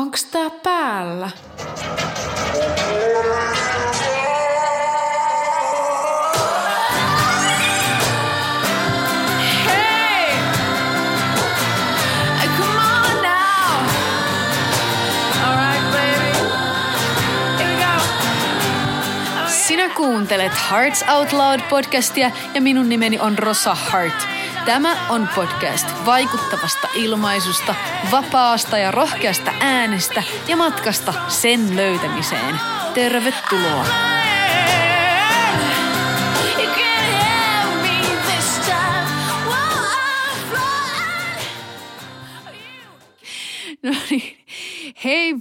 Onks tää päällä? Hey! Come on now! All right, baby. Here we go. Sinä kuuntelet Hearts Out Loud podcastia ja minun nimeni on Rosa Hart. Tämä on podcast vaikuttavasta ilmaisusta, vapaasta ja rohkeasta äänestä ja matkasta sen löytämiseen. Tervetuloa!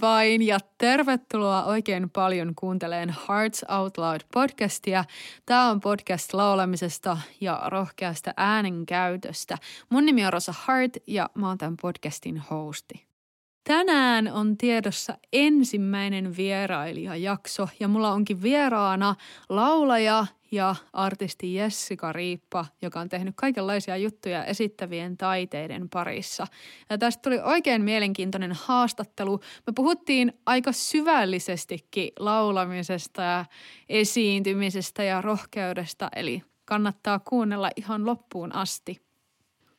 Vain ja tervetuloa oikein paljon kuunteleen Hearts Out Loud podcastia. Tämä on podcast laulamisesta ja rohkeasta äänenkäytöstä. Mun nimi on Rosa Hart ja mä oon tämän podcastin hosti. Tänään on tiedossa ensimmäinen vierailijajakso ja mulla onkin vieraana laulaja ja artisti Jessica Riippa, joka on tehnyt kaikenlaisia juttuja esittävien taiteiden parissa. Ja tästä tuli oikein mielenkiintoinen haastattelu. Me puhuttiin aika syvällisestikin laulamisesta ja esiintymisestä ja rohkeudesta, eli kannattaa kuunnella ihan loppuun asti.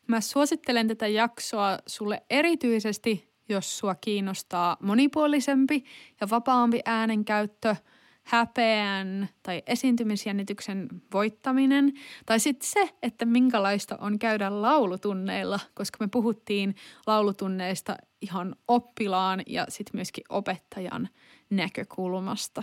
Mä suosittelen tätä jaksoa sulle erityisesti, jos sua kiinnostaa monipuolisempi ja vapaampi äänenkäyttö, häpeän tai esiintymisjännityksen voittaminen, tai sitten se, että minkälaista on käydä laulutunneilla, koska me puhuttiin laulutunneista ihan oppilaan ja sitten myöskin opettajan näkökulmasta.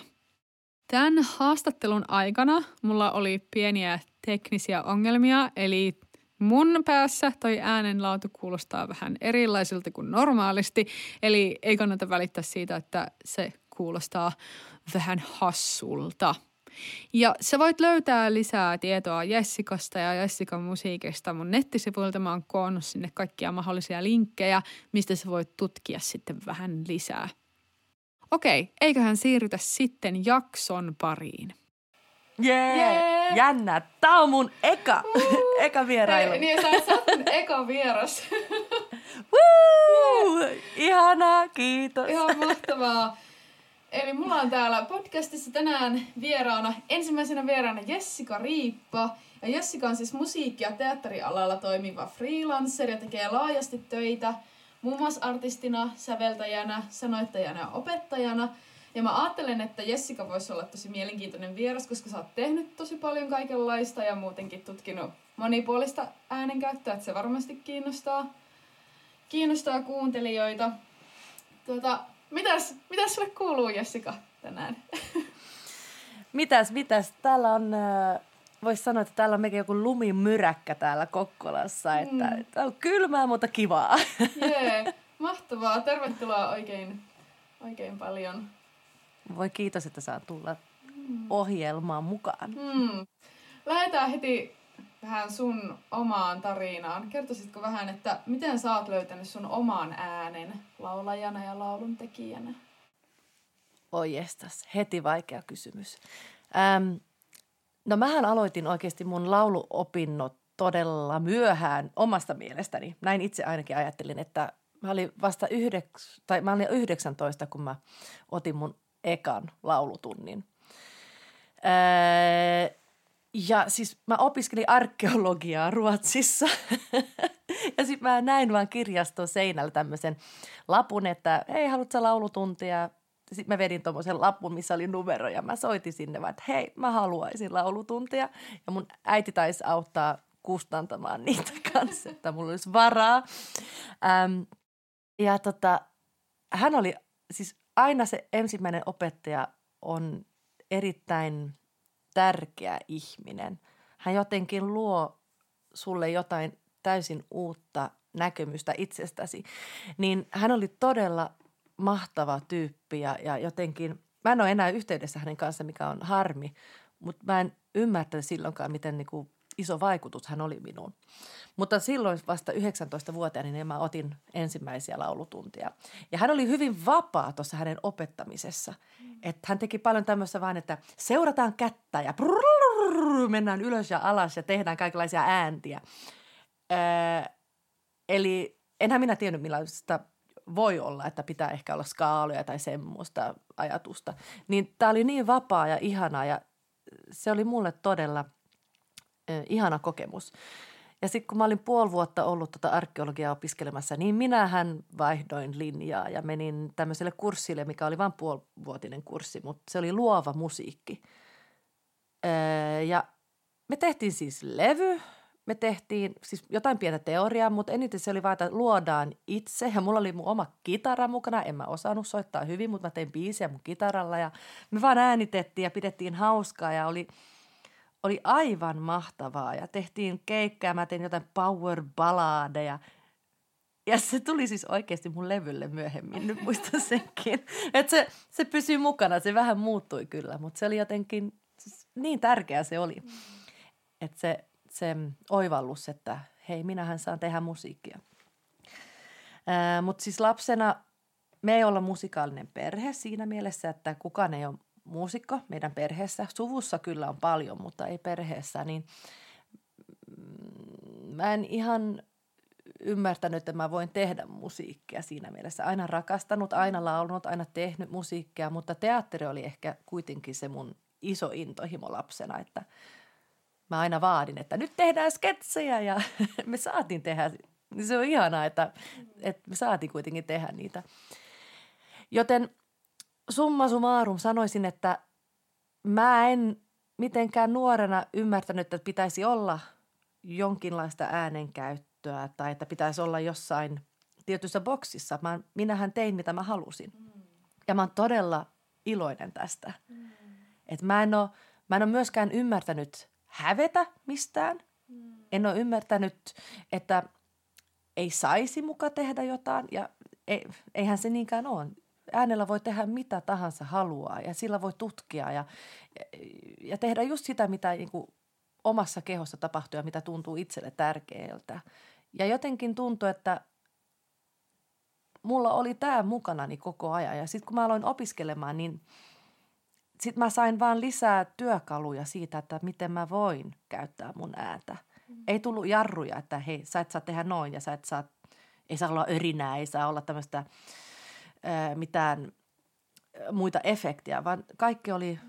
Tämän haastattelun aikana mulla oli pieniä teknisiä ongelmia, eli mun päässä toi äänenlaatu kuulostaa vähän erilaiselta kuin normaalisti, eli ei kannata välittää siitä, että se kuulostaa vähän hassulta. Ja sä voit löytää lisää tietoaJessikasta ja Jessikan musiikista mun nettisivuilta. Mä oon koonnut sinne kaikkia mahdollisia linkkejä, mistä sä voit tutkia sitten vähän lisää. Okei, eiköhän siirrytä sitten jakson pariin. Jee, Jee! Jännä. Tää on mun eka, eka vierailu. Hei, niin sä oot eka vieras. Woo! Ihanaa, kiitos. Ihan mahtavaa. Eli mulla on täällä podcastissa tänään vieraana, ensimmäisenä vieraana Jessica Riippa. Ja Jessica on siis musiikki- ja teatterialalla toimiva freelancer ja tekee laajasti töitä muun muassa artistina, säveltäjänä, sanoittajana ja opettajana. Ja mä ajattelen, että Jessica voisi olla tosi mielenkiintoinen vieras, koska sä oot tehnyt tosi paljon kaikenlaista ja muutenkin tutkinut monipuolista äänenkäyttöä, että se varmasti kiinnostaa, kiinnostaa kuuntelijoita. Tuota, mitäs, mitäs sulle kuuluu, Jessica, tänään? Mitäs, mitäs? Täällä on, voisi sanoa, että täällä on mekin joku lumimyräkkä täällä Kokkolassa. Että, Mm. että on kylmää, mutta kivaa. Jee, mahtavaa. Tervetuloa oikein, oikein paljon. Voi kiitos, että saan tulla ohjelmaan mukaan. Hmm. Lähdetään heti vähän sun omaan tarinaan. Kertoisitko vähän, että miten sä oot löytänyt sun oman äänen laulajana ja lauluntekijänä? Oi jestas, heti vaikea kysymys. Ähm, no mähän aloitin oikeasti mun lauluopinnot todella myöhään omasta mielestäni. Näin itse ainakin ajattelin, että mä olin vasta yhdeks, tai mä olin 19, kun mä otin mun ekan laulutunnin. Öö, ja siis mä opiskelin arkeologiaa Ruotsissa. ja sitten mä näin vaan kirjaston seinällä tämmöisen lapun, että hei, haluatko laulutuntia? Sitten mä vedin tuommoisen lapun, missä oli numero ja mä soitin sinne vaan, että hei, mä haluaisin laulutuntia. Ja mun äiti taisi auttaa kustantamaan niitä kanssa, että mulla olisi varaa. Ähm, ja tota, hän oli siis aina se ensimmäinen opettaja on erittäin tärkeä ihminen. Hän jotenkin luo sulle jotain täysin uutta näkemystä itsestäsi. Niin hän oli todella mahtava tyyppi ja, ja jotenkin, mä en ole enää yhteydessä hänen kanssa, mikä on harmi, mutta mä en ymmärtänyt silloinkaan, miten niin kuin iso vaikutus hän oli minuun. Mutta silloin vasta 19-vuotiaana niin mä otin ensimmäisiä laulutuntia. Ja hän oli hyvin vapaa tuossa hänen opettamisessa. Että hän teki paljon tämmöistä vaan, että seurataan kättä ja mennään ylös ja alas ja tehdään kaikenlaisia ääntiä. Öö, eli enhän minä tiennyt millaista voi olla, että pitää ehkä olla skaaloja tai semmoista ajatusta. Niin tämä oli niin vapaa ja ihana ja se oli mulle todella äh, ihana kokemus. Ja sitten kun mä olin puoli vuotta ollut tuota arkeologiaa opiskelemassa, niin minähän vaihdoin linjaa ja menin tämmöiselle kurssille, mikä oli vain puolivuotinen kurssi, mutta se oli luova musiikki. Öö, ja me tehtiin siis levy, me tehtiin siis jotain pientä teoriaa, mutta eniten se oli vaan, että luodaan itse. Ja mulla oli mun oma kitara mukana. En mä osannut soittaa hyvin, mutta mä tein biisiä mun kitaralla. Ja me vaan äänitettiin ja pidettiin hauskaa ja oli, oli aivan mahtavaa. Ja tehtiin keikkaa, mä tein jotain power balladeja. Ja se tuli siis oikeasti mun levylle myöhemmin, nyt muistan senkin. Että se, se pysyi mukana, se vähän muuttui kyllä, mutta se oli jotenkin, siis niin tärkeä se oli. Että se, se oivallus, että hei, minähän saan tehdä musiikkia. Mutta siis lapsena me ei olla musikaalinen perhe siinä mielessä, että kukaan ei ole muusikko meidän perheessä. Suvussa kyllä on paljon, mutta ei perheessä. Niin mm, mä en ihan ymmärtänyt, että mä voin tehdä musiikkia siinä mielessä. Aina rakastanut, aina laulunut, aina tehnyt musiikkia, mutta teatteri oli ehkä kuitenkin se mun iso intohimo lapsena, että – mä aina vaadin, että nyt tehdään sketsejä ja me saatiin tehdä. Se on ihanaa, että, että me saatiin kuitenkin tehdä niitä. Joten summa summarum sanoisin, että mä en mitenkään nuorena ymmärtänyt, että pitäisi olla jonkinlaista äänenkäyttöä tai että pitäisi olla jossain tietyssä boksissa. Mä, minähän tein, mitä mä halusin. Ja mä oon todella iloinen tästä. Mm. Et mä, en ole, mä en ole myöskään ymmärtänyt hävetä mistään. Mm. En ole ymmärtänyt, että ei saisi muka tehdä jotain ja ei, eihän se niinkään ole. Äänellä voi tehdä mitä tahansa haluaa ja sillä voi tutkia ja, ja tehdä just sitä, mitä niin kuin omassa kehossa tapahtuu ja mitä tuntuu itselle tärkeältä. Ja jotenkin tuntuu, että mulla oli tämä mukanani koko ajan. Ja sitten kun mä aloin opiskelemaan, niin – sitten mä sain vaan lisää työkaluja siitä, että miten mä voin käyttää mun ääntä. Mm. Ei tullut jarruja, että hei, sä et saa tehdä noin ja sä et saa, ei saa olla örinää, ei saa olla tämmöistä mitään muita efektiä, vaan kaikki oli,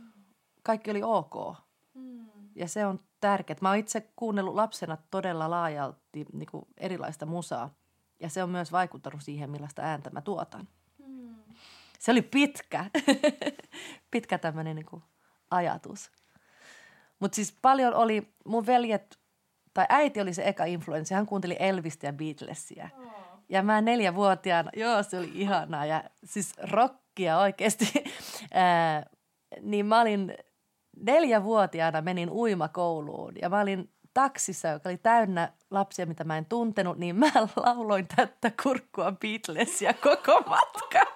kaikki oli ok. Mm. Ja se on tärkeää. Mä oon itse kuunnellut lapsena todella laajalti niin kuin erilaista musaa. Ja se on myös vaikuttanut siihen, millaista ääntä mä tuotan se oli pitkä, pitkä tämmöinen niin ajatus. Mutta siis paljon oli, mun veljet, tai äiti oli se eka influenssi, hän kuunteli Elvistä ja Beatlesia. Oh. Ja mä neljävuotiaana, joo se oli ihanaa ja siis rockia oikeasti. Ää, niin mä olin neljävuotiaana menin uimakouluun ja mä olin taksissa, joka oli täynnä lapsia, mitä mä en tuntenut, niin mä lauloin tätä kurkkua Beatlesia koko matkan.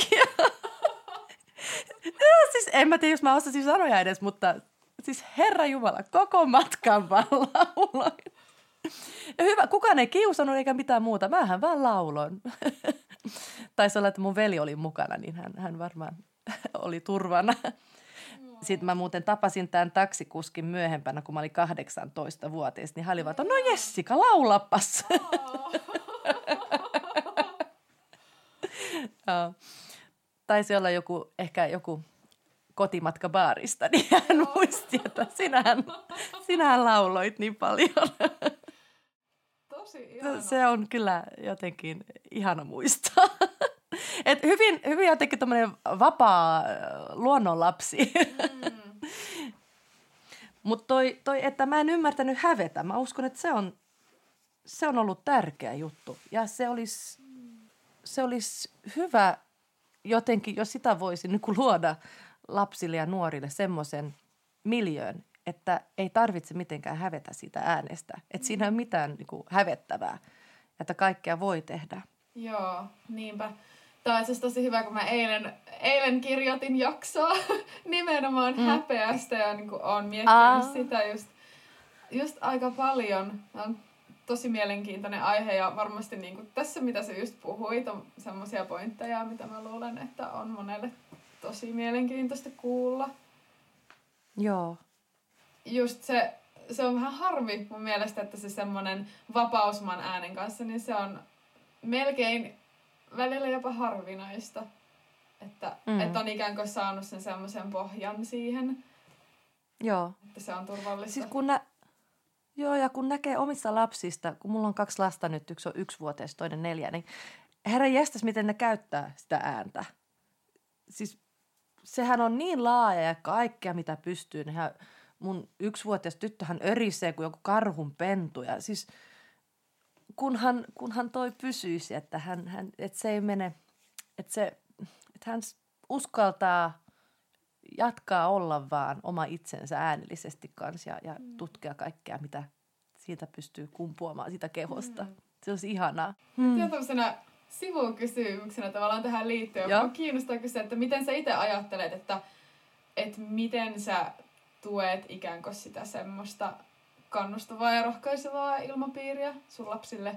ja, ja siis en mä tiedä, jos mä osasin sanoja edes, mutta siis Herra Jumala, koko matkan vaan lauloin. Ja hyvä, kukaan ei kiusannut eikä mitään muuta, mähän vaan lauloin. Taisi olla, että mun veli oli mukana, niin hän, hän varmaan oli turvana. Sitten mä muuten tapasin tämän taksikuskin myöhempänä, kun mä olin 18-vuotias, niin hän oli vaan, no Jessica, laulapas. Taisi olla joku, ehkä joku kotimatka baarista, niin hän muisti, että sinähän, sinähän lauloit niin paljon. Tosi ihana. Se on kyllä jotenkin ihana muistaa. Et hyvin, hyvin jotenkin tämmöinen vapaa luonnonlapsi. Mm. Mutta toi, toi, että mä en ymmärtänyt hävetä, mä uskon, että se on, se on ollut tärkeä juttu. Ja se olisi se olisi hyvä jotenkin, jos sitä voisi niin luoda lapsille ja nuorille semmoisen miljöön, että ei tarvitse mitenkään hävetä sitä äänestä. Että siinä ei ole mitään niin kuin, hävettävää, että kaikkea voi tehdä. Joo, niinpä. Tämä on tosi hyvä, kun mä eilen, eilen kirjoitin jaksoa nimenomaan mm. häpeästä ja niin olen miettinyt Aa. sitä just, just aika paljon. On tosi mielenkiintoinen aihe ja varmasti niin kuin tässä, mitä se just puhuit, on semmoisia pointteja, mitä mä luulen, että on monelle tosi mielenkiintoista kuulla. Joo. Just se, se on vähän harmi mun mielestä, että se semmoinen vapausman äänen kanssa, niin se on melkein välillä jopa harvinaista. Että, mm. että on ikään kuin saanut sen semmoisen pohjan siihen, Joo. että se on turvallista. Siis kun nä- Joo, ja kun näkee omista lapsista, kun mulla on kaksi lasta nyt, yksi on yksivuotias, toinen neljä, niin herra jästäs, miten ne käyttää sitä ääntä. Siis sehän on niin laaja ja kaikkea, mitä pystyy. Nehän, mun yksivuotias tyttöhän örisee kuin joku karhun pentu. Ja siis kunhan, kunhan toi pysyisi, että, hän, hän, että se ei mene, että, se, että hän uskaltaa jatkaa olla vaan oma itsensä äänellisesti kanssa ja, ja mm. tutkia kaikkea, mitä siitä pystyy kumpuamaan, sitä kehosta. Mm. Se olisi ihanaa. Hmm. Ja tämmöisenä sivukysymyksenä tavallaan tähän liittyen. Joo. kiinnostaa kysyä, että miten sä itse ajattelet, että, että miten sä tuet ikään kuin sitä semmoista kannustavaa ja rohkaisevaa ilmapiiriä sun lapsille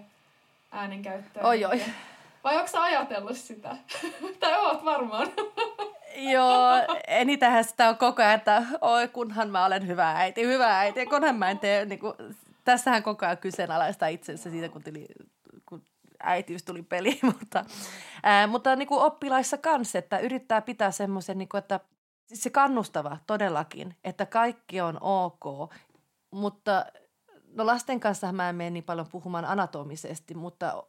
äänenkäyttöön. Oi, oi. Vai onko sä ajatellut sitä? tai oot varmaan. Joo, enitähän sitä on koko ajan, että oi kunhan mä olen hyvä äiti, hyvä äiti, kunhan mä en tee, niin kuin, tässähän koko ajan kyseenalaista itsensä siitä, kun, tuli, kun äitiys tuli peli, mutta, ää, mutta niin kuin oppilaissa kanssa, että yrittää pitää semmoisen, niin kuin, että siis se kannustava todellakin, että kaikki on ok, mutta no lasten kanssa mä en mene niin paljon puhumaan anatomisesti, mutta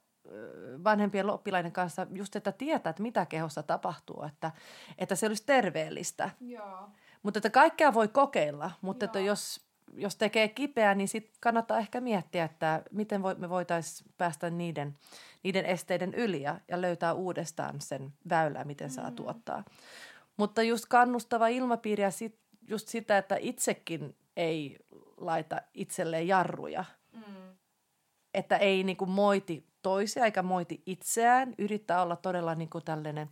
vanhempien oppilaiden kanssa just, että tietää, että mitä kehossa tapahtuu, että, että se olisi terveellistä. Joo. Mutta että kaikkea voi kokeilla, mutta Joo. että jos, jos tekee kipeää, niin sit kannattaa ehkä miettiä, että miten me voitaisiin päästä niiden, niiden esteiden yli ja, ja löytää uudestaan sen väylää, miten saa mm. tuottaa. Mutta just kannustava ilmapiiri ja sit, just sitä, että itsekin ei laita itselleen jarruja. Mm. Että ei niinku moiti toisia eikä moiti itseään. Yrittää olla todella niin kuin tällainen,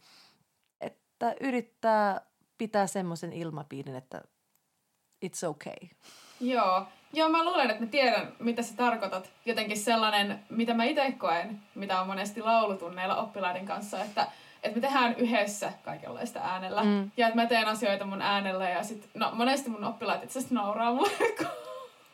että yrittää pitää semmoisen ilmapiirin, että it's okay. Joo. Joo, mä luulen, että mä tiedän, mitä sä tarkoitat. Jotenkin sellainen, mitä mä itse koen, mitä on monesti laulutunneilla oppilaiden kanssa, että, että me tehdään yhdessä kaikenlaista äänellä. Mm. Ja että mä teen asioita mun äänellä ja sit, no monesti mun oppilaat itse asiassa nauraa mulle, kun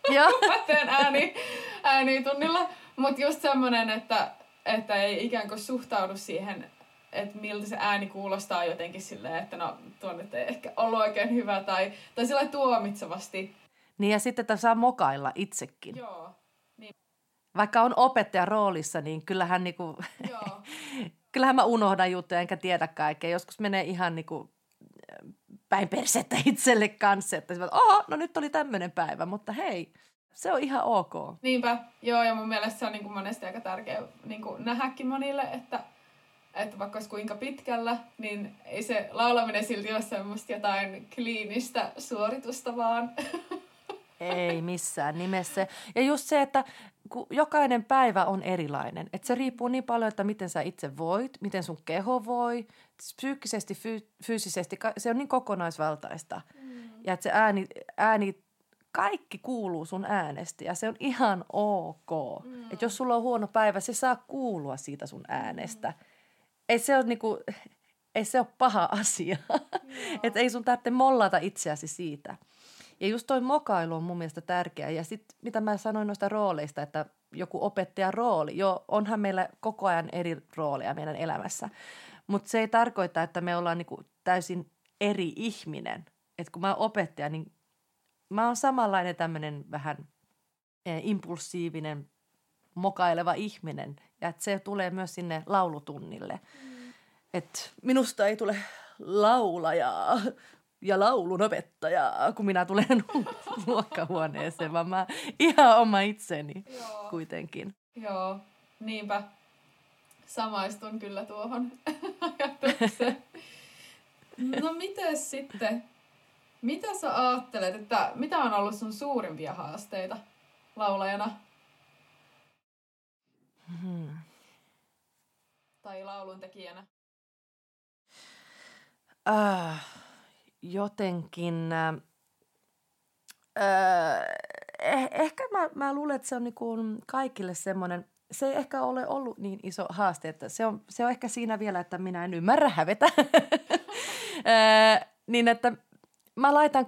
mä teen ääni, ääni tunnilla. Mutta just semmoinen, että, että ei ikään kuin suhtaudu siihen, että miltä se ääni kuulostaa jotenkin silleen, että no tuo nyt ei ehkä ollut oikein hyvä tai, tai sillä tuomitsevasti. Niin ja sitten, että saa mokailla itsekin. Joo. Niin. Vaikka on opettajan roolissa, niin kyllähän, niinku, Joo. kyllähän mä unohdan juttuja enkä tiedä kaikkea. Joskus menee ihan niinku päin persettä itselle kanssa, että oho, no nyt oli tämmöinen päivä, mutta hei, se on ihan ok. Niinpä, joo, ja mun mielestä se on niin kuin monesti aika tärkeä niin kuin nähdäkin monille, että, että vaikka olisi kuinka pitkällä, niin ei se laulaminen silti ole semmoista jotain kliinistä suoritusta, vaan... Ei missään nimessä. Ja just se, että jokainen päivä on erilainen. Että se riippuu niin paljon, että miten sä itse voit, miten sun keho voi, psyykkisesti, fyy- fyysisesti. Se on niin kokonaisvaltaista. Mm. Ja että se ääni, ääni kaikki kuuluu sun äänestä ja se on ihan ok. Mm. Että jos sulla on huono päivä, se saa kuulua siitä sun äänestä. Mm. Ei se ole niinku, ei se ole paha asia. että ei sun tarvitse mollata itseäsi siitä. Ja just toi mokailu on mun mielestä tärkeä. Ja sitten mitä mä sanoin noista rooleista, että joku opettajan rooli. Joo, onhan meillä koko ajan eri rooleja meidän elämässä. Mutta se ei tarkoita, että me ollaan niinku täysin eri ihminen. Että kun mä oon opettaja, niin mä oon samanlainen tämmöinen vähän eh, impulsiivinen, mokaileva ihminen. Ja että se tulee myös sinne laulutunnille. Mm. Että minusta ei tule laulajaa ja laulunopettajaa, kun minä tulen luokkahuoneeseen, vaan mä ihan oma itseni Joo. kuitenkin. Joo, niinpä. Samaistun kyllä tuohon ajatukseen. No miten sitten? Mitä sä ajattelet, että mitä on ollut sun suurimpia haasteita laulajana? Hmm. Tai laulun tekijänä? Äh, jotenkin... Äh, eh, ehkä mä, mä luulen, että se on niinku kaikille semmoinen, se ei ehkä ole ollut niin iso haaste, että se on, se on ehkä siinä vielä, että minä en ymmärrä hävetä. äh, niin että mä laitan,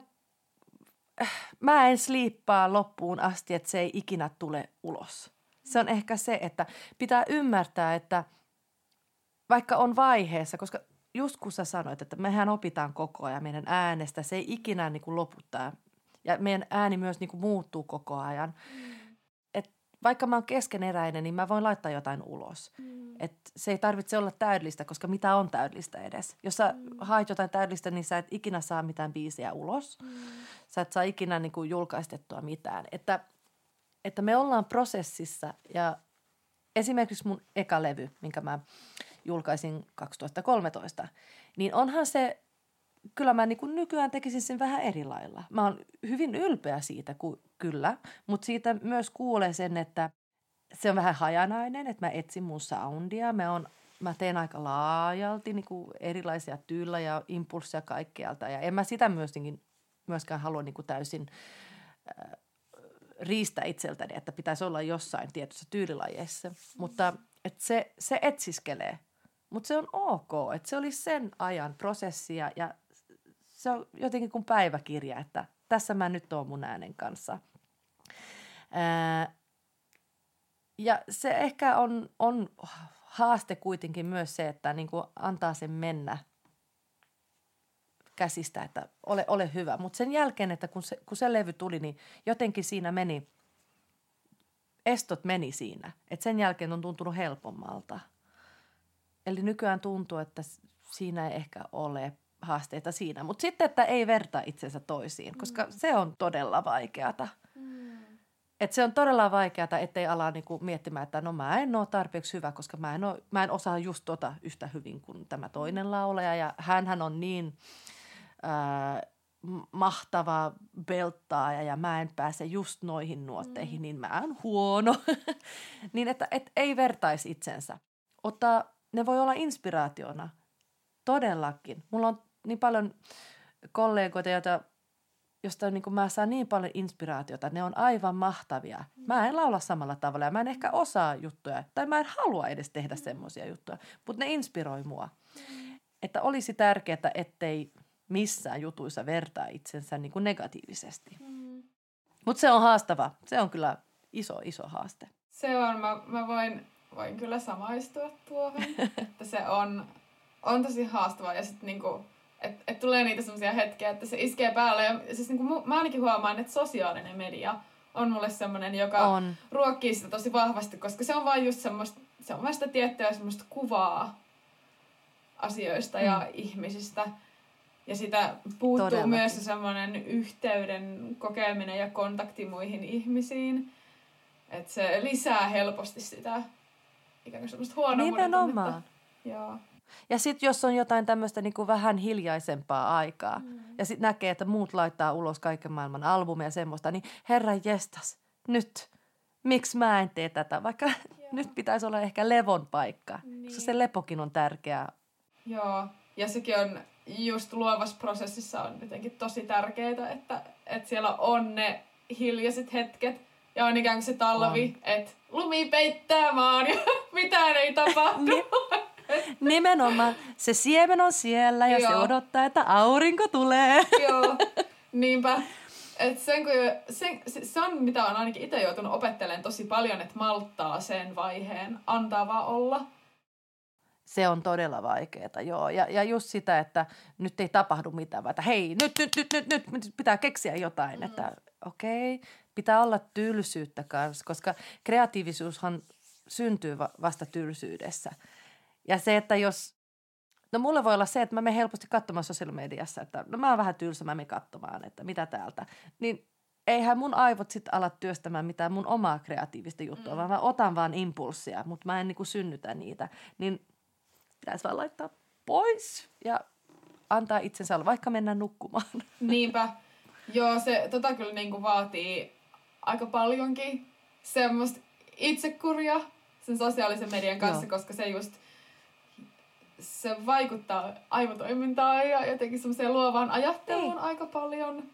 mä en sliippaa loppuun asti, että se ei ikinä tule ulos. Se on ehkä se, että pitää ymmärtää, että vaikka on vaiheessa, koska just kun sä sanoit, että mehän opitaan koko ajan meidän äänestä, se ei ikinä niin kuin loputtaa. Ja meidän ääni myös niin kuin muuttuu koko ajan. Mm. Et vaikka mä oon keskeneräinen, niin mä voin laittaa jotain ulos. Mm. Et se ei tarvitse olla täydellistä, koska mitä on täydellistä edes. Jos sä mm. haet jotain täydellistä, niin sä et ikinä saa mitään biisiä ulos. Mm. Sä et saa ikinä niin kuin julkaistettua mitään. Että, että me ollaan prosessissa ja esimerkiksi mun eka levy, minkä mä julkaisin 2013, niin onhan se, kyllä mä niin nykyään tekisin sen vähän eri lailla. Mä oon hyvin ylpeä siitä, ku, kyllä, mutta siitä myös kuulee sen, että se on vähän hajanainen, että mä etsin mun soundia. Mä, on, mä teen aika laajalti niin erilaisia tyylejä ja impulsseja kaikkialta ja en mä sitä myöskään halua niin täysin äh, riistä itseltäni, että pitäisi olla jossain tietyssä tyylilajeissa. Mutta et se, se etsiskelee. Mutta se on ok, että se oli sen ajan prosessia ja se on jotenkin kuin päiväkirja, että tässä mä nyt oon mun äänen kanssa. Ää, ja se ehkä on, on haaste kuitenkin myös se, että niin kuin antaa sen mennä käsistä, että ole, ole hyvä. Mutta sen jälkeen, että kun se, kun se levy tuli, niin jotenkin siinä meni, estot meni siinä. Että sen jälkeen on tuntunut helpommalta. Eli nykyään tuntuu, että siinä ei ehkä ole haasteita siinä. Mutta sitten, että ei verta itsensä toisiin, koska mm. se on todella vaikeata. Mm. Et se on todella vaikeata, ettei ala niinku miettimään, että no mä en ole tarpeeksi hyvä, koska mä en, ole, mä en osaa just tota yhtä hyvin kuin tämä toinen laulaja. Ja hän on niin äh, mahtava belttaaja ja mä en pääse just noihin nuotteihin, mm. niin mä oon huono. niin että et ei vertaisi itsensä. Ottaa, ne voi olla inspiraationa. Todellakin. Mulla on niin paljon kollegoita, joita, josta niin kuin mä saan niin paljon inspiraatiota. Ne on aivan mahtavia. Mä en laula samalla tavalla ja mä en ehkä osaa juttuja. Tai mä en halua edes tehdä semmoisia juttuja. Mutta ne inspiroi mua. Että olisi tärkeää, ettei missään jutuissa vertaa itsensä niin kuin negatiivisesti. Mm. Mutta se on haastava. Se on kyllä iso, iso haaste. Se on. Mä, mä voin, voin kyllä samaistua tuohon, että se on, on tosi haastavaa. Ja sitten niinku, että et tulee niitä semmoisia hetkiä, että se iskee päälle. Ja siis niinku, mä ainakin huomaan, että sosiaalinen media on mulle semmoinen, joka on. ruokkii sitä tosi vahvasti, koska se on vain just semmoista, se on sitä tiettyä semmoista kuvaa asioista mm. ja ihmisistä. Ja sitä puuttuu Todellakin. myös se semmoinen yhteyden kokeminen ja kontakti muihin ihmisiin. Että se lisää helposti sitä ikään kuin semmoista huonoa Nimenomaan. Joo. Ja sitten jos on jotain tämmöistä niinku vähän hiljaisempaa aikaa mm. ja sitten näkee, että muut laittaa ulos kaiken maailman albumeja ja semmoista, niin herra jestas, nyt, miksi mä en tee tätä, vaikka Joo. nyt pitäisi olla ehkä levon paikka, niin. koska se lepokin on tärkeää. Joo, ja sekin on just luovassa prosessissa on jotenkin tosi tärkeää, että, että siellä on ne hiljaiset hetket ja on ikään kuin se talvi, että lumi peittää maan ja mitään ei tapahdu. Nimenomaan. Se siemen on siellä ja Joo. se odottaa, että aurinko tulee. Joo, niinpä. Et sen, kun, sen, se on, mitä on ainakin itse joutunut opettelemaan tosi paljon, että malttaa sen vaiheen, antaa vaan olla. Se on todella vaikeaa, joo. Ja, ja just sitä, että nyt ei tapahdu mitään, vaan että hei, nyt, nyt, nyt, nyt, nyt, nyt pitää keksiä jotain. Mm. Että okei, okay, pitää olla tylsyyttä kanssa, koska kreatiivisuushan syntyy vasta tylsyydessä. Ja se, että jos, no mulle voi olla se, että mä menen helposti katsomaan sosiaalimediassa, että no mä oon vähän tylsä, mä menen katsomaan, että mitä täältä. Niin eihän mun aivot sitten ala työstämään mitään mun omaa kreatiivista juttua, mm. vaan mä otan vaan impulssia, mutta mä en niinku synnytä niitä. Niin pitäisi vaan laittaa pois ja antaa itsensä olla, vaikka mennä nukkumaan. Niinpä. Joo, se tota kyllä niinku vaatii aika paljonkin semmoista itsekuria sen sosiaalisen median kanssa, Joo. koska se just se vaikuttaa aivotoimintaan ja jotenkin semmoiseen luovaan ajatteluun Ei. aika paljon.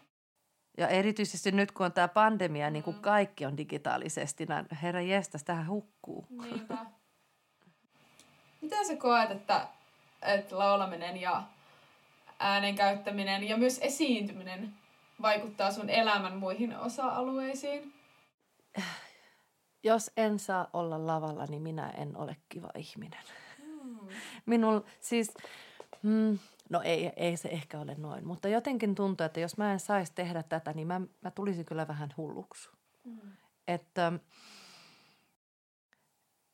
Ja erityisesti nyt, kun on tämä pandemia, mm. niin kuin kaikki on digitaalisesti, niin herra jestas, tähän hukkuu. Niinpä. Miten sä koet, että, että laulaminen ja äänen käyttäminen ja myös esiintyminen vaikuttaa sun elämän muihin osa-alueisiin? Jos en saa olla lavalla, niin minä en ole kiva ihminen. Hmm. Minul siis, mm, no ei, ei se ehkä ole noin, mutta jotenkin tuntuu, että jos mä en saisi tehdä tätä, niin mä, mä tulisin kyllä vähän hulluksi. Mm. Että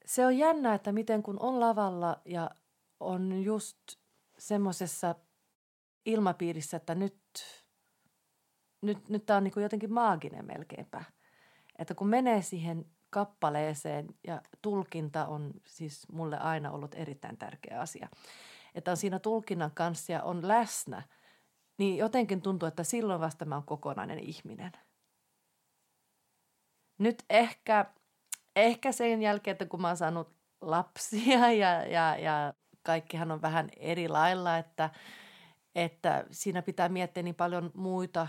se on jännä, että miten kun on lavalla ja on just semmoisessa ilmapiirissä, että nyt, nyt, nyt tämä on niin jotenkin maaginen melkeinpä. Että kun menee siihen kappaleeseen ja tulkinta on siis mulle aina ollut erittäin tärkeä asia. Että on siinä tulkinnan kanssa ja on läsnä, niin jotenkin tuntuu, että silloin vasta mä oon kokonainen ihminen. Nyt ehkä, ehkä sen jälkeen, että kun mä oon saanut lapsia ja, ja, ja kaikkihan on vähän eri lailla, että, että siinä pitää miettiä niin paljon muita,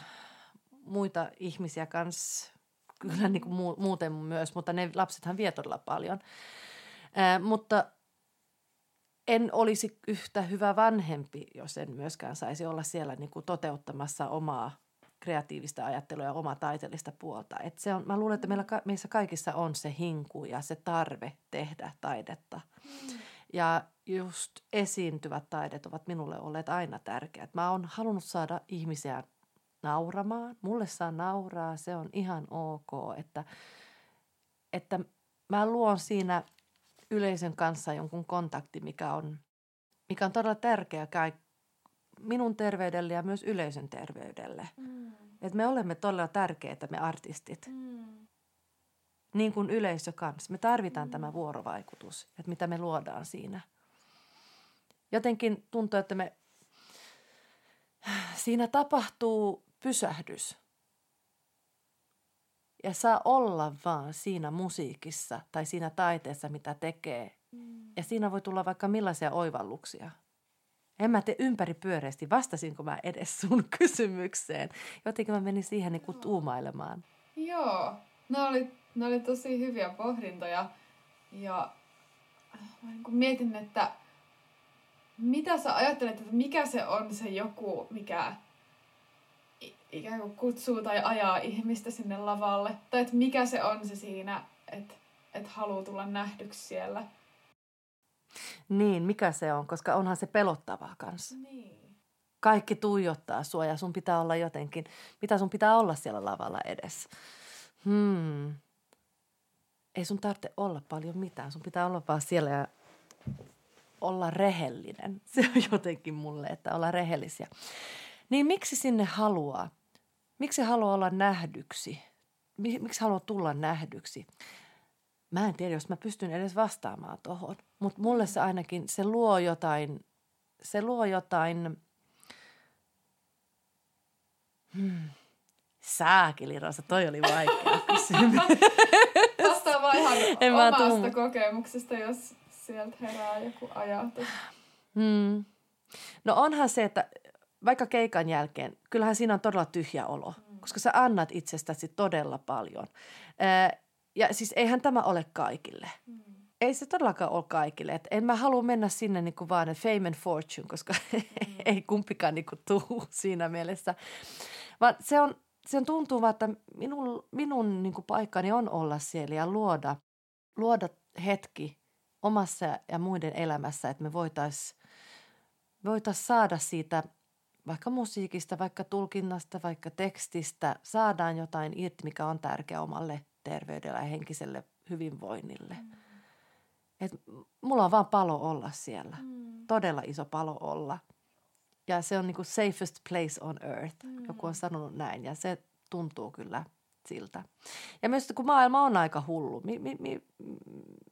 muita ihmisiä kanssa kyllä niin kuin muuten myös, mutta ne lapsethan vie todella paljon. Ää, mutta en olisi yhtä hyvä vanhempi, jos en myöskään saisi olla siellä niin kuin toteuttamassa omaa kreatiivista ajattelua ja omaa taiteellista puolta. Et se on, mä luulen, että meillä, meissä kaikissa on se hinku ja se tarve tehdä taidetta. Mm. Ja just esiintyvät taidet ovat minulle olleet aina tärkeät. Mä oon halunnut saada ihmisiä nauramaan. Mulle saa nauraa, se on ihan ok, että, että mä luon siinä yleisön kanssa jonkun kontakti, mikä on, mikä on todella tärkeä kai minun terveydelle ja myös yleisön terveydelle. Mm. Et me olemme todella tärkeitä, me artistit. Mm. Niin kuin yleisö kanssa. Me tarvitaan mm. tämä vuorovaikutus, että mitä me luodaan siinä. Jotenkin tuntuu, että me siinä tapahtuu pysähdys. Ja saa olla vaan siinä musiikissa tai siinä taiteessa, mitä tekee. Mm. Ja siinä voi tulla vaikka millaisia oivalluksia. En mä tee ympäri pyöreästi. Vastasinko mä edes sun kysymykseen? Jotenkin mä menin siihen niin kuin tuumailemaan. Joo, ne oli, ne oli tosi hyviä pohdintoja. Ja mä niin kuin mietin, että mitä sä ajattelet, että mikä se on se joku, mikä ikään kuin kutsuu tai ajaa ihmistä sinne lavalle. Tai että mikä se on se siinä, että et haluaa tulla nähdyksi siellä. Niin, mikä se on, koska onhan se pelottavaa kanssa. Niin. Kaikki tuijottaa sua ja sun pitää olla jotenkin, mitä sun pitää olla siellä lavalla edessä. Hmm. Ei sun tarvitse olla paljon mitään, sun pitää olla vaan siellä ja olla rehellinen. Se on jotenkin mulle, että olla rehellisiä. Niin miksi sinne haluaa? Miksi haluaa olla nähdyksi? Miksi haluaa tulla nähdyksi? Mä en tiedä, jos mä pystyn edes vastaamaan tuohon. Mutta mulle se ainakin, se luo jotain, se luo jotain, hmm. Saakeli, Rosa, toi oli vaikea kysymys. Vastaa vaan ihan en omasta kokemuksesta, jos sieltä herää joku ajatus. Hmm. No onhan se, että vaikka keikan jälkeen, kyllähän siinä on todella tyhjä olo, mm. koska sä annat itsestäsi todella paljon. Ja siis eihän tämä ole kaikille. Mm. Ei se todellakaan ole kaikille. Et en mä halua mennä sinne niin kuin vaan fame and fortune, koska mm. ei kumpikaan niin kuin tuu siinä mielessä. Vaan se on, se on tuntuu vaan, että minun, minun niin kuin paikkani on olla siellä ja luoda, luoda hetki omassa ja muiden elämässä, että me voitaisiin voitais saada siitä – vaikka musiikista, vaikka tulkinnasta, vaikka tekstistä saadaan jotain irti, mikä on tärkeä omalle terveydelle ja henkiselle hyvinvoinnille. Mm. Et mulla on vaan palo olla siellä. Mm. Todella iso palo olla. Ja se on niinku safest place on earth. Mm. Joku on sanonut näin ja se tuntuu kyllä siltä. Ja myös kun maailma on aika hullu, mi, mi, mi,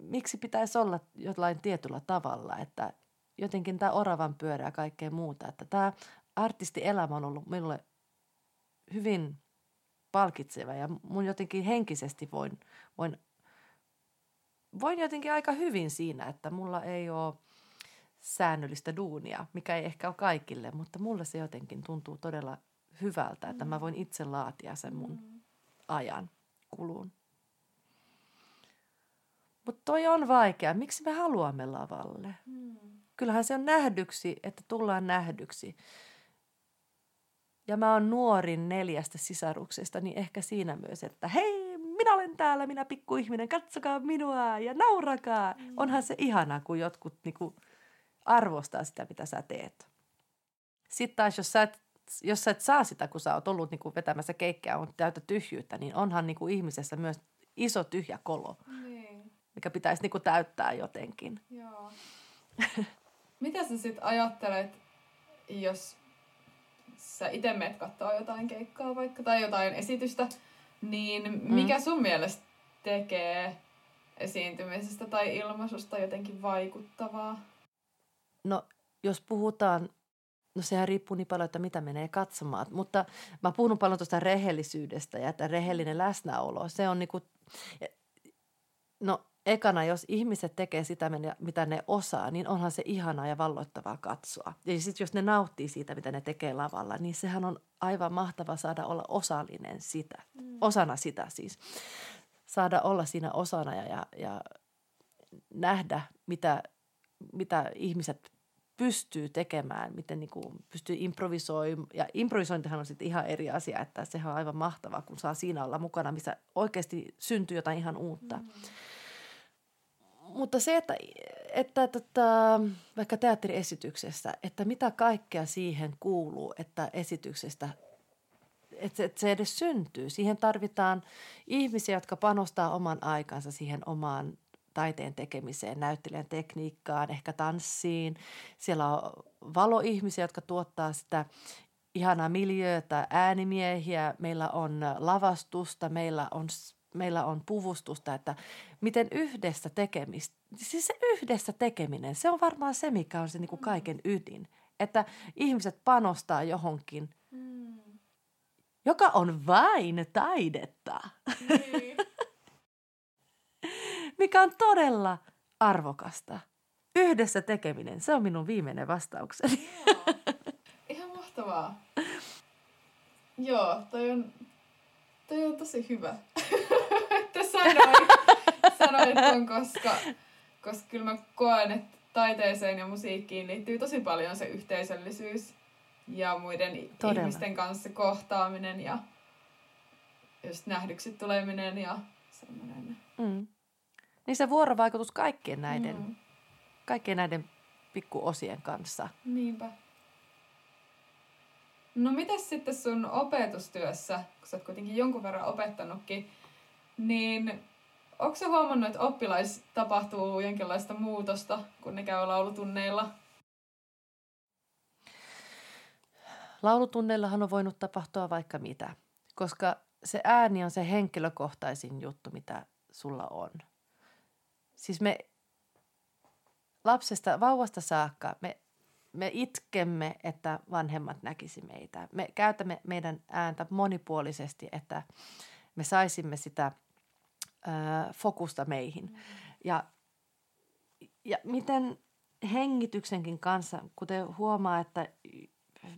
miksi pitäisi olla jotain tietyllä tavalla, että jotenkin tämä oravan pyörä ja kaikkea muuta. Että tämä artistielämä on ollut minulle hyvin palkitseva ja mun jotenkin henkisesti voin, voin, voin jotenkin aika hyvin siinä, että mulla ei ole säännöllistä duunia, mikä ei ehkä ole kaikille, mutta mulle se jotenkin tuntuu todella hyvältä, että mä voin itse laatia sen mun mm. ajan kulun. Mutta toi on vaikea. Miksi me haluamme lavalle? Mm. Kyllähän se on nähdyksi, että tullaan nähdyksi ja mä oon nuorin neljästä sisaruksesta, niin ehkä siinä myös, että hei, minä olen täällä, minä pikkuihminen, katsokaa minua ja naurakaa. Mm. Onhan se ihanaa, kun jotkut niinku arvostaa sitä, mitä sä teet. Sitten taas, jos sä et, jos sä et saa sitä, kun sä oot ollut niin kuin vetämässä keikkeä, on täyttä tyhjyyttä, niin onhan niin kuin ihmisessä myös iso tyhjä kolo, Niin, mikä pitäisi niin kuin täyttää jotenkin. joo. Mitä sä sitten ajattelet, jos sä itse meet katsoa jotain keikkaa vaikka tai jotain esitystä, niin mikä sun mielestä tekee esiintymisestä tai ilmaisusta jotenkin vaikuttavaa? No, jos puhutaan, no sehän riippuu niin paljon, että mitä menee katsomaan. Mutta mä puhun paljon tuosta rehellisyydestä ja että rehellinen läsnäolo, se on niinku, no ekana, jos ihmiset tekee sitä, mitä ne osaa, niin onhan se ihanaa ja valloittavaa katsoa. Ja sitten jos ne nauttii siitä, mitä ne tekee lavalla, niin sehän on aivan mahtava saada olla osallinen sitä, mm. osana sitä siis. Saada olla siinä osana ja, ja, ja nähdä, mitä, mitä ihmiset pystyy tekemään, miten niin kuin pystyy improvisoimaan. Ja improvisointihan on sitten ihan eri asia, että sehän on aivan mahtavaa, kun saa siinä olla mukana, missä oikeasti syntyy jotain ihan uutta. Mm. Mutta se, että, että tota, vaikka teatteriesityksessä, että mitä kaikkea siihen kuuluu, että esityksestä että se edes syntyy. Siihen tarvitaan ihmisiä, jotka panostaa oman aikansa siihen omaan taiteen tekemiseen, näyttelijän tekniikkaan, ehkä tanssiin. Siellä on valoihmisiä, jotka tuottaa sitä ihanaa miljöötä, äänimiehiä, meillä on lavastusta, meillä on, meillä on puvustusta, että miten yhdessä tekemistä, siis se yhdessä tekeminen, se on varmaan se, mikä on se niin kuin kaiken ydin. Että ihmiset panostaa johonkin, mm. joka on vain taidetta. Niin mikä on todella arvokasta. Yhdessä tekeminen, se on minun viimeinen vastaukseni. Joo. Ihan mahtavaa. Joo, toi on, toi on tosi hyvä. Sanoin, sanoin ton, koska, koska kyllä mä koen, että taiteeseen ja musiikkiin liittyy tosi paljon se yhteisöllisyys ja muiden Todella. ihmisten kanssa kohtaaminen ja just nähdyksi tuleminen ja semmoinen. Mm. Niin se vuorovaikutus kaikkien näiden, mm. kaikkien näiden pikkuosien kanssa. Niinpä. No mitäs sitten sun opetustyössä, kun sä oot kuitenkin jonkun verran opettanutkin, niin onko sä huomannut, että oppilais tapahtuu jonkinlaista muutosta, kun ne käy laulutunneilla? Laulutunneillahan on voinut tapahtua vaikka mitä, koska se ääni on se henkilökohtaisin juttu, mitä sulla on – Siis me lapsesta, vauvasta saakka, me, me itkemme, että vanhemmat näkisi meitä. Me käytämme meidän ääntä monipuolisesti, että me saisimme sitä ää, fokusta meihin. Mm. Ja, ja miten hengityksenkin kanssa, kuten huomaa, että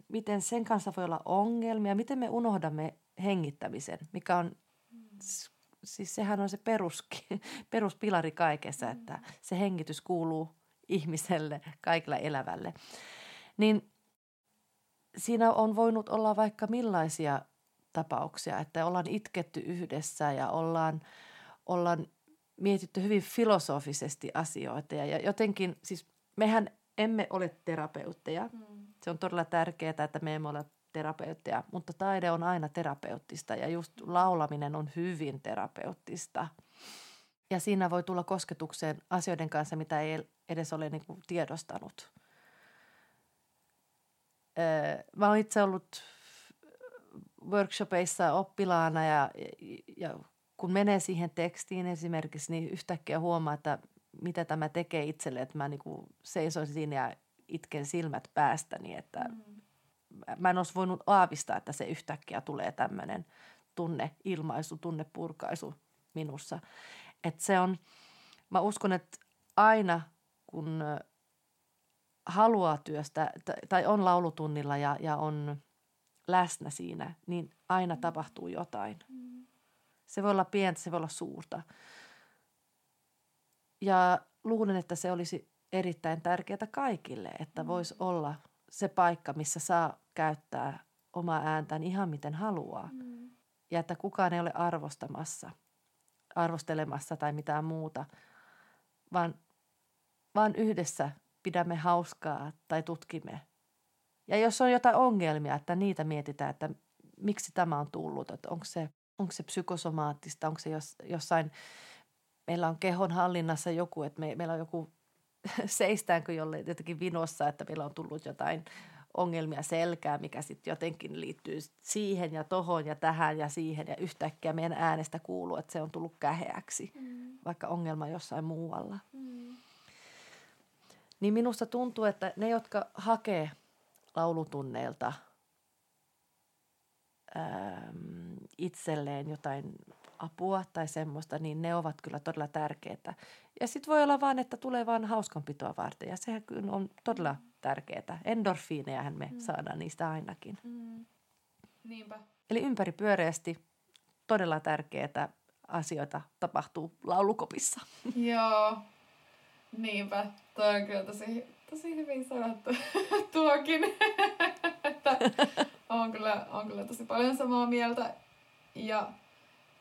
miten sen kanssa voi olla ongelmia, miten me unohdamme hengittämisen, mikä on mm siis sehän on se perus, peruspilari kaikessa, että se hengitys kuuluu ihmiselle, kaikille elävälle. Niin siinä on voinut olla vaikka millaisia tapauksia, että ollaan itketty yhdessä ja ollaan, ollaan mietitty hyvin filosofisesti asioita. Ja, ja jotenkin, siis mehän emme ole terapeutteja. Mm. Se on todella tärkeää, että me emme ole terapeutteja, mutta taide on aina terapeuttista ja just laulaminen on hyvin terapeuttista. Ja siinä voi tulla kosketukseen asioiden kanssa, mitä ei edes ole niin kuin tiedostanut. Mä oon itse ollut workshopeissa oppilaana ja, ja kun menee siihen tekstiin esimerkiksi, niin yhtäkkiä huomaa, että mitä tämä tekee itselle, että mä niin kuin seisoin siinä ja itken silmät päästäni, että mm mä en olisi voinut aavistaa, että se yhtäkkiä tulee tämmöinen tunne, ilmaisu, tunnepurkaisu minussa. Että se on, mä uskon, että aina kun haluaa työstä tai on laulutunnilla ja, ja on läsnä siinä, niin aina mm. tapahtuu jotain. Mm. Se voi olla pientä, se voi olla suurta. Ja luulen, että se olisi erittäin tärkeää kaikille, että mm. voisi olla – se paikka, missä saa käyttää omaa ääntään ihan miten haluaa. Mm. Ja että kukaan ei ole arvostamassa, arvostelemassa tai mitään muuta, vaan, vaan yhdessä pidämme hauskaa tai tutkimme. Ja jos on jotain ongelmia, että niitä mietitään, että miksi tämä on tullut, että onko se, onko se psykosomaattista, onko se jos, jossain, meillä on kehon hallinnassa joku, että me, meillä on joku, seistäänkö jolle jotenkin vinossa, että meillä on tullut jotain ongelmia selkää, mikä sitten jotenkin liittyy siihen ja tohon ja tähän ja siihen ja yhtäkkiä meidän äänestä kuuluu, että se on tullut käheäksi, mm. vaikka ongelma jossain muualla. Mm. Niin minusta tuntuu, että ne, jotka hakee laulutunneilta itselleen jotain apua tai semmoista, niin ne ovat kyllä todella tärkeitä. Ja sitten voi olla vaan, että tulee vaan hauskanpitoa varten ja sehän kyllä on todella mm tärkeää. Endorfiinejahan me mm. saadaan niistä ainakin. Mm. Niinpä. Eli ympäripyöreästi todella tärkeää asioita tapahtuu laulukopissa. Joo, niinpä. Toi on kyllä tosi, tosi hyvin sanottu tuokin. että on kyllä, on kyllä tosi paljon samaa mieltä. Ja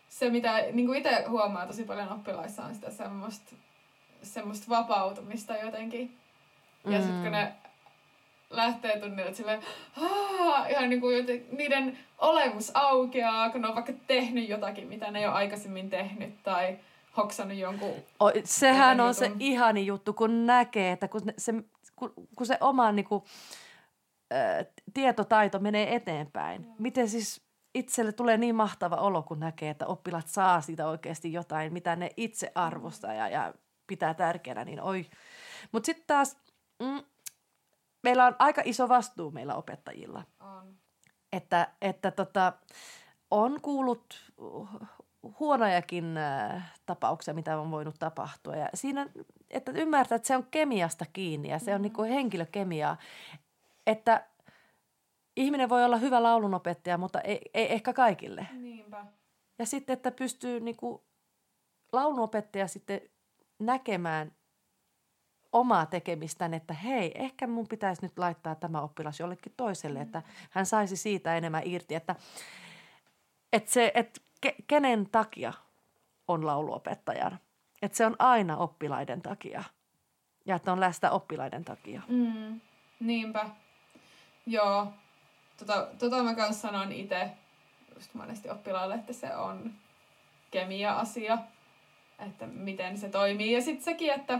se, mitä niin kuin itse huomaa tosi paljon oppilaissa, on sitä semmoista, semmoista vapautumista jotenkin. Ja mm. sitten kun ne lähtee tunnille silleen, ihan niin kuin joten, niiden olemus aukeaa, kun ne on vaikka tehnyt jotakin, mitä ne ei ole aikaisemmin tehnyt, tai hoksannut jonkun... O, sehän on jutun. se ihani juttu, kun näkee, että kun se, kun, kun se oma niin kuin, ä, tietotaito menee eteenpäin. Mm. Miten siis itselle tulee niin mahtava olo, kun näkee, että oppilaat saa siitä oikeasti jotain, mitä ne itse arvostaa ja, ja pitää tärkeänä, niin oi. Mutta sitten taas... Mm, meillä on aika iso vastuu meillä opettajilla. On. Että, että tota, on kuullut huonojakin äh, tapauksia, mitä on voinut tapahtua. Ja siinä, että ymmärtää, että se on kemiasta kiinni ja se on mm. niin kuin henkilökemiaa. Että ihminen voi olla hyvä laulunopettaja, mutta ei, ei ehkä kaikille. Niinpä. Ja sitten, että pystyy niin kuin laulunopettaja sitten näkemään – omaa tekemistään, että hei, ehkä mun pitäisi nyt laittaa tämä oppilas jollekin toiselle, että hän saisi siitä enemmän irti, että, että, se, että ke, kenen takia on lauluopettajan. Että se on aina oppilaiden takia ja että on läsnä oppilaiden takia. Mm, niinpä. Joo. Tota, tota mä kanssa sanon itse just monesti oppilaalle, että se on kemia-asia, että miten se toimii. Ja sitten sekin, että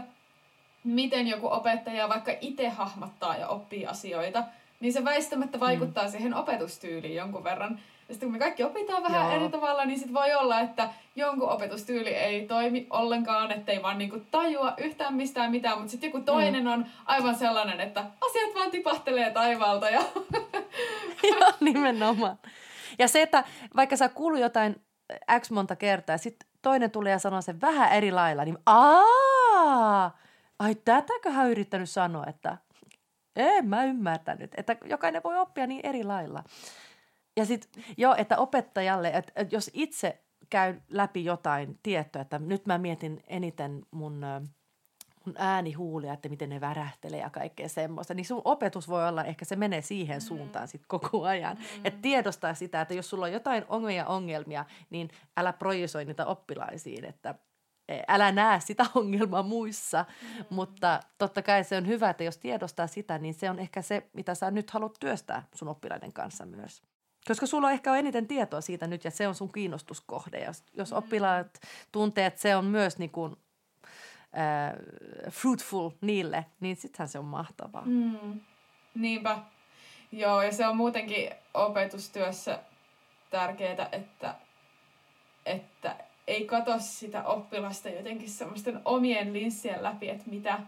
miten joku opettaja vaikka itse hahmottaa ja oppii asioita, niin se väistämättä vaikuttaa mm. siihen opetustyyliin jonkun verran. Ja sitten kun me kaikki opitaan vähän Joo. eri tavalla, niin sitten voi olla, että jonkun opetustyyli ei toimi ollenkaan, ettei vaan niinku tajua yhtään mistään mitään, mutta sitten joku toinen mm. on aivan sellainen, että asiat vaan tipahtelee taivaalta. Ja... Joo, nimenomaan. Ja se, että vaikka sä kuullut jotain X monta kertaa, sitten toinen tulee ja sanoo sen vähän eri lailla, niin aah, ai tätäkö hän yrittänyt sanoa, että en mä ymmärtänyt, että jokainen voi oppia niin eri lailla. Ja sitten joo, että opettajalle, että, että jos itse käy läpi jotain tietoa, että nyt mä mietin eniten mun, mun äänihuulia, että miten ne värähtelee ja kaikkea semmoista, niin sun opetus voi olla, ehkä se menee siihen mm. suuntaan sitten koko ajan. Mm. Että tiedostaa sitä, että jos sulla on jotain ongelmia, ongelmia, niin älä projisoi niitä oppilaisiin, että älä näe sitä ongelmaa muissa, mm. mutta totta kai se on hyvä, että jos tiedostaa sitä, niin se on ehkä se, mitä sä nyt haluat työstää sun oppilaiden kanssa myös. Koska sulla on ehkä on eniten tietoa siitä nyt ja se on sun kiinnostuskohde. Jos, jos mm. oppilaat tuntee, että se on myös niin kuin, äh, fruitful niille, niin sittenhän se on mahtavaa. Mm. Niinpä. Joo, ja se on muutenkin opetustyössä tärkeää, että, että ei katso sitä oppilasta jotenkin semmoisten omien linssien läpi, että mitä,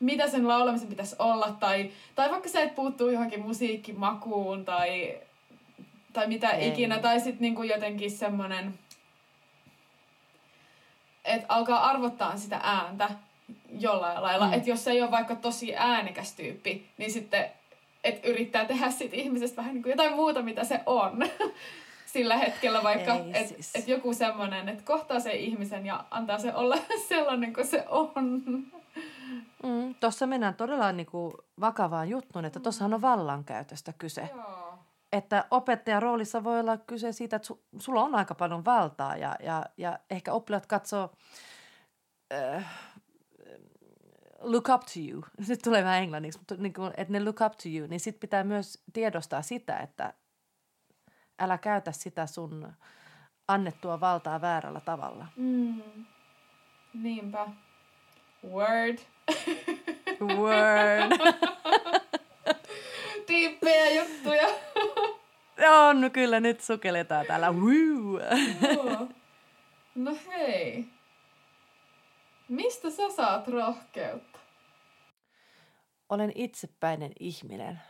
mitä sen laulamisen pitäisi olla, tai, tai vaikka se, että puuttuu johonkin musiikkimakuun, tai, tai mitä ei. ikinä, tai sitten niinku jotenkin semmoinen, että alkaa arvottaa sitä ääntä jollain lailla, mm. että jos se ei ole vaikka tosi äänekäs tyyppi, niin sitten että yrittää tehdä siitä ihmisestä vähän niin kuin jotain muuta, mitä se on. sillä hetkellä vaikka, että siis. et joku semmoinen, että kohtaa se ihmisen ja antaa se olla sellainen kuin se on. Mm, tuossa mennään todella niin kuin vakavaan juttuun, että tuossahan on vallankäytöstä kyse. Joo. Että opettajan roolissa voi olla kyse siitä, että su, sulla on aika paljon valtaa ja, ja, ja ehkä oppilaat katsoo äh, look up to you. Nyt tulee vähän englanniksi, mutta niin kuin, että ne look up to you, niin sit pitää myös tiedostaa sitä, että älä käytä sitä sun annettua valtaa väärällä tavalla. Mm. Niinpä. Word. Word. Tiippejä juttuja. On, no kyllä nyt sukelletaan täällä. Woo. Joo. No hei. Mistä sä saat rohkeutta? Olen itsepäinen ihminen.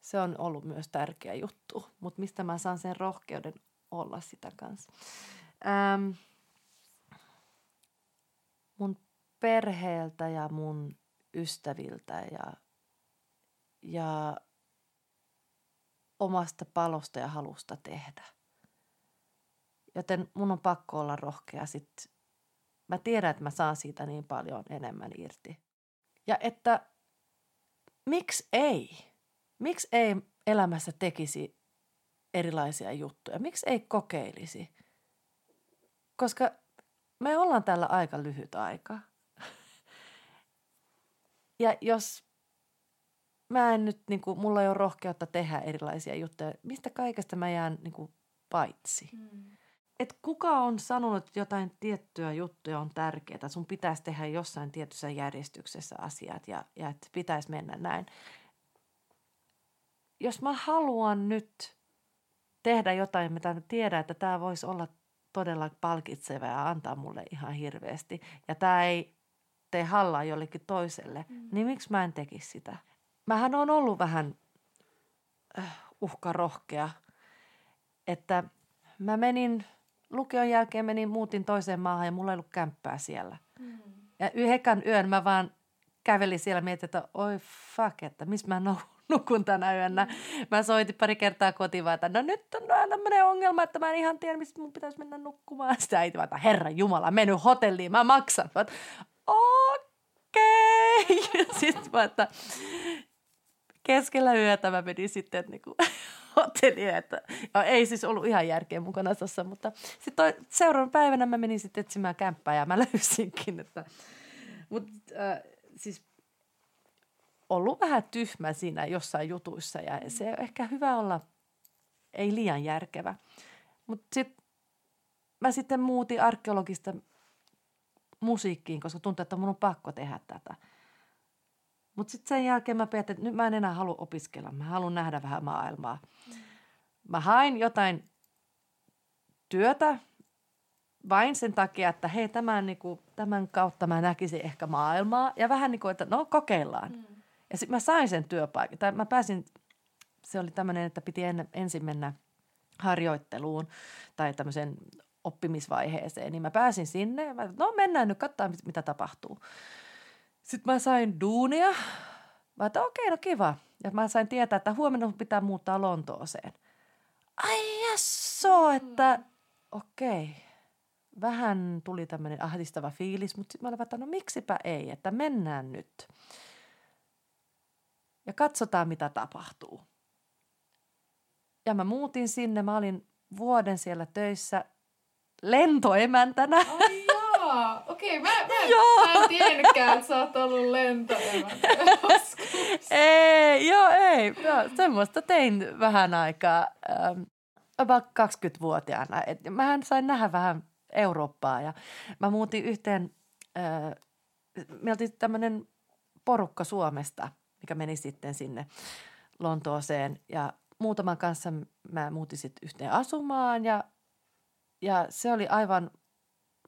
Se on ollut myös tärkeä juttu, mutta mistä mä saan sen rohkeuden olla sitä kanssa? Ähm, mun perheeltä ja mun ystäviltä ja, ja omasta palosta ja halusta tehdä. Joten mun on pakko olla rohkea sit. Mä tiedän, että mä saan siitä niin paljon enemmän irti. Ja että miksi ei? Miksi ei elämässä tekisi erilaisia juttuja? Miksi ei kokeilisi? Koska me ollaan täällä aika lyhyt aika. Ja jos mä en nyt, niin kuin, mulla ei ole rohkeutta tehdä erilaisia juttuja, mistä kaikesta mä jään niin kuin, paitsi? Mm. Et kuka on sanonut, että jotain tiettyä juttuja on tärkeää, sun pitäisi tehdä jossain tietyssä järjestyksessä asiat ja, ja että pitäisi mennä näin. Jos mä haluan nyt tehdä jotain, mitä tiedän, että tämä voisi olla todella palkitseva ja antaa mulle ihan hirveästi, ja tämä ei tee hallaa jollekin toiselle, mm. niin miksi mä en tekisi sitä? Mähän on ollut vähän äh, uhkarohkea, että mä menin lukion jälkeen menin, muutin toiseen maahan ja mulla ei ollut kämppää siellä. Mm. Ja yhden yön mä vaan kävelin siellä mietin, että oi fuck, että missä mä nukun tänä yönä. Mm. Mä soitin pari kertaa kotiin että no nyt on tämmöinen ongelma, että mä en ihan tiedä, missä mun pitäisi mennä nukkumaan. Sitten äiti vaan, että herra jumala, mennyt hotelliin, mä maksan. okei. Okay. Sitten mä, että keskellä yötä mä menin sitten niin kuin hotelliin, että ja ei siis ollut ihan järkeä mukana tuossa, mutta sitten seuraavan päivänä mä menin sitten etsimään kämppää ja mä löysinkin, että mutta äh, siis ollut vähän tyhmä siinä jossain jutuissa ja se on ehkä hyvä olla ei liian järkevä. Mutta sitten mä sitten muutin arkeologista musiikkiin, koska tuntuu, että mun on pakko tehdä tätä. Mutta sitten sen jälkeen mä päätin, että nyt mä en enää halua opiskella. Mä haluan nähdä vähän maailmaa. Mä hain jotain työtä vain sen takia, että hei, tämän, niin kuin, tämän kautta mä näkisin ehkä maailmaa. Ja vähän niin kuin, että no kokeillaan. Mm. Ja sitten mä sain sen työpaikan. Tai mä pääsin, se oli tämmöinen, että piti en, ensin mennä harjoitteluun tai tämmöiseen oppimisvaiheeseen. Niin mä pääsin sinne ja mä, no mennään nyt, katsotaan mitä tapahtuu. Sitten mä sain duunia. Mä että okei, no kiva. Ja mä sain tietää, että huomenna pitää muuttaa Lontooseen. Ai jasso, että okei. Vähän tuli tämmöinen ahdistava fiilis, mutta sitten mä olin että no miksipä ei, että mennään nyt. Ja katsotaan, mitä tapahtuu. Ja mä muutin sinne, mä olin vuoden siellä töissä lentoemäntänä. Ai okei, okay, mä, mä, joo. mä en tiennytkään, että sä oot ollut lentoemäntä Ei, joo, ei. Joo, semmoista tein vähän aikaa, ähm, about 20-vuotiaana. Et mähän sain nähdä vähän Eurooppaa ja mä muutin yhteen, äh, me oltiin tämmöinen porukka Suomesta, mikä meni sitten sinne Lontooseen ja muutaman kanssa mä muutin sitten yhteen asumaan ja, ja se oli aivan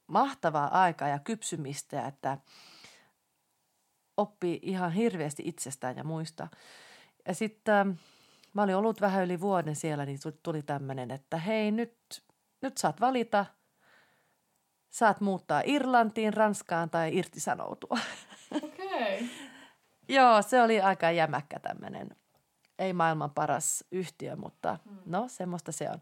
mahtavaa aikaa ja kypsymistä, että oppi ihan hirveästi itsestään ja muista. Ja sitten ähm, mä olin ollut vähän yli vuoden siellä, niin tuli tämmöinen, että hei nyt, nyt saat valita, saat muuttaa Irlantiin, Ranskaan tai irtisanoutua. Okei. Okay. Joo, se oli aika jämäkkä tämmöinen, ei maailman paras yhtiö, mutta hmm. no semmoista se on.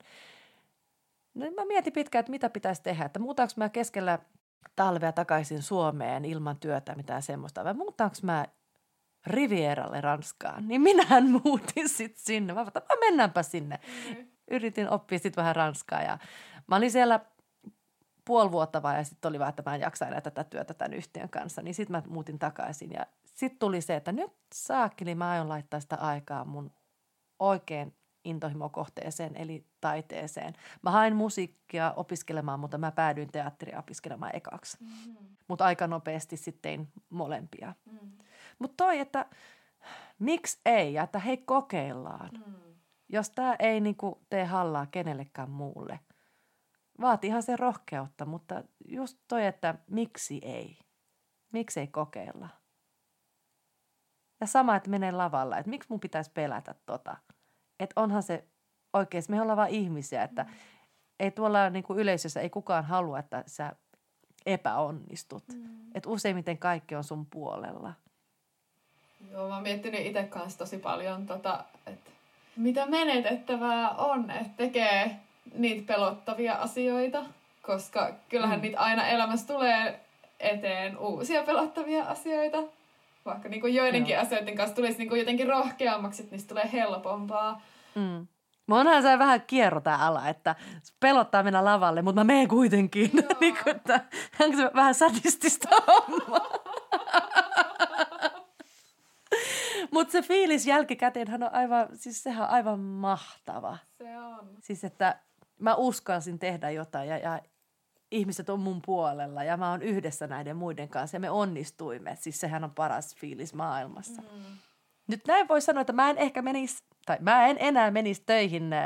No mä mietin pitkään, että mitä pitäisi tehdä, että muutaanko mä keskellä talvea takaisin Suomeen ilman työtä mitään semmoista, vai muutaanko mä Rivieralle Ranskaan, niin minähän muutin sitten sinne. Mä että mennäänpä sinne. Mm-hmm. Yritin oppia sitten vähän ranskaa ja mä olin siellä puoli vuotta vai ja sitten oli vaan, että mä en jaksa enää tätä työtä tämän yhtiön kanssa. Niin sitten mä muutin takaisin ja sitten tuli se, että nyt saakkeli mä aion laittaa sitä aikaa mun oikein intohimokohteeseen, eli taiteeseen. Mä hain musiikkia opiskelemaan, mutta mä päädyin teatteria opiskelemaan ekaksi. Mm-hmm. Mutta aika nopeasti sitten tein molempia. Mm-hmm. Mutta toi, että miksi ei, ja että hei kokeillaan. Mm-hmm. Jos tämä ei niinku tee hallaa kenellekään muulle. Vaatiihan se rohkeutta, mutta just toi, että miksi ei. Miksi ei kokeilla. Ja sama, että menee lavalla, että miksi mun pitäisi pelätä tota. Että onhan se oikeasti, me ollaan vaan ihmisiä, että mm. ei tuolla niin kuin yleisössä ei kukaan halua, että sä epäonnistut. Mm. Että useimmiten kaikki on sun puolella. Joo, mä oon miettinyt itse kanssa tosi paljon, tota, että mitä menetettävää on, että tekee niitä pelottavia asioita, koska kyllähän mm. niitä aina elämässä tulee eteen uusia pelottavia asioita. Vaikka niin kuin joidenkin Joo. asioiden kanssa tulisi niin kuin jotenkin rohkeammaksi, että niistä tulee helpompaa. Mm. Mä onhan se vähän kierro tää ala, että pelottaa mennä lavalle, mutta mä menen kuitenkin. niin kuin, että, onko se vähän sadistista hommaa? Mutta se fiilis jälkikäteen on aivan, siis sehän on aivan mahtava. Se on. Siis että mä uskalsin tehdä jotain ja, ja ihmiset on mun puolella ja mä oon yhdessä näiden muiden kanssa ja me onnistuimme. Siis sehän on paras fiilis maailmassa. Mm. Nyt näin voi sanoa, että mä en ehkä menisi, tai mä en enää menisi töihin äh,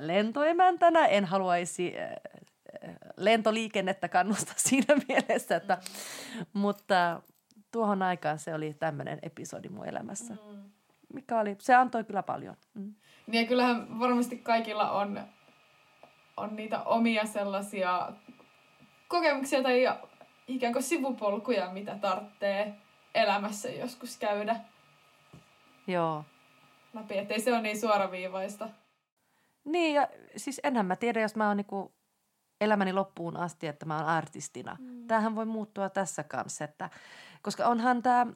lentoemäntänä, en haluaisi äh, äh, lentoliikennettä kannustaa siinä mielessä, että, mm. mutta tuohon aikaan se oli tämmöinen episodi mun elämässä. Mm. Mikä oli, se antoi kyllä paljon. Mm. Niin ja kyllähän varmasti kaikilla on, on niitä omia sellaisia kokemuksia tai ikään kuin sivupolkuja, mitä tarvitsee elämässä joskus käydä. Joo. Läpi, ettei se ole niin suoraviivaista. Niin, ja siis enhän mä tiedä, jos mä oon niinku elämäni loppuun asti, että mä oon artistina. Mm. Tämähän voi muuttua tässä kanssa, että, koska onhan tämä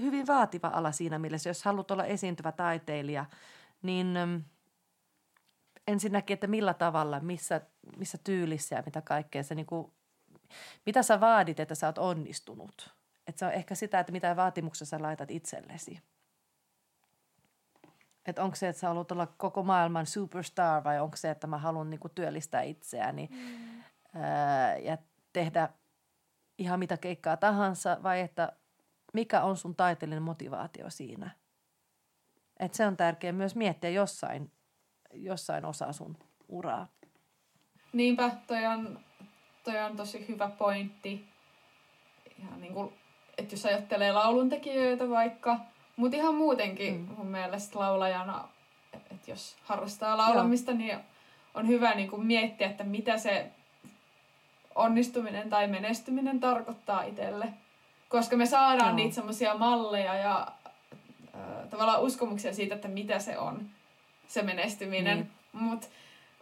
hyvin vaativa ala siinä mielessä, jos haluat olla esiintyvä taiteilija, niin ensinnäkin, että millä tavalla, missä, missä tyylissä ja mitä kaikkea se niin kuin, mitä sä vaadit, että sä oot onnistunut. Että se on ehkä sitä, että mitä vaatimuksia sä laitat itsellesi. Että onko se, että sä haluat olla koko maailman superstar vai onko se, että mä haluan niinku työllistää itseäni mm. ää, ja tehdä ihan mitä keikkaa tahansa vai että mikä on sun taiteellinen motivaatio siinä. että se on tärkeää myös miettiä jossain jossain osaa sun uraa. Niinpä, toi on, toi on tosi hyvä pointti. Ihan niin kuin, että jos ajattelee lauluntekijöitä vaikka, mutta ihan muutenkin mm. mun mielestä laulajana, että jos harrastaa laulamista, Joo. niin on hyvä niin kuin miettiä, että mitä se onnistuminen tai menestyminen tarkoittaa itselle. Koska me saadaan Joo. niitä semmoisia malleja ja äh, tavallaan uskomuksia siitä, että mitä se on se menestyminen. Niin. Mutta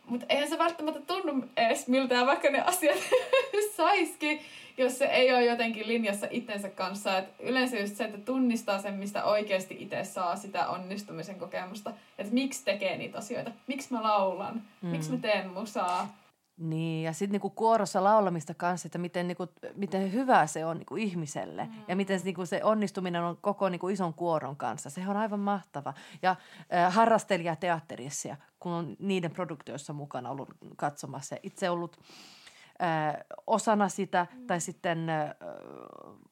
mut eihän se välttämättä tunnu edes miltään, vaikka ne asiat saisikin, jos se ei ole jotenkin linjassa itsensä kanssa. Et yleensä just se, että tunnistaa sen, mistä oikeasti itse saa sitä onnistumisen kokemusta. Että miksi tekee niitä asioita, miksi mä laulan, mm. miksi mä teen musaa. Niin, ja sitten niinku kuorossa laulamista kanssa, että miten, niinku, miten hyvä se on niinku ihmiselle. Mm. Ja miten niinku se onnistuminen on koko niinku ison kuoron kanssa. Se on aivan mahtava. Ja äh, harrastelijateatterissa, kun on niiden produktioissa mukana ollut katsomassa. Itse ollut äh, osana sitä mm. tai sitten äh,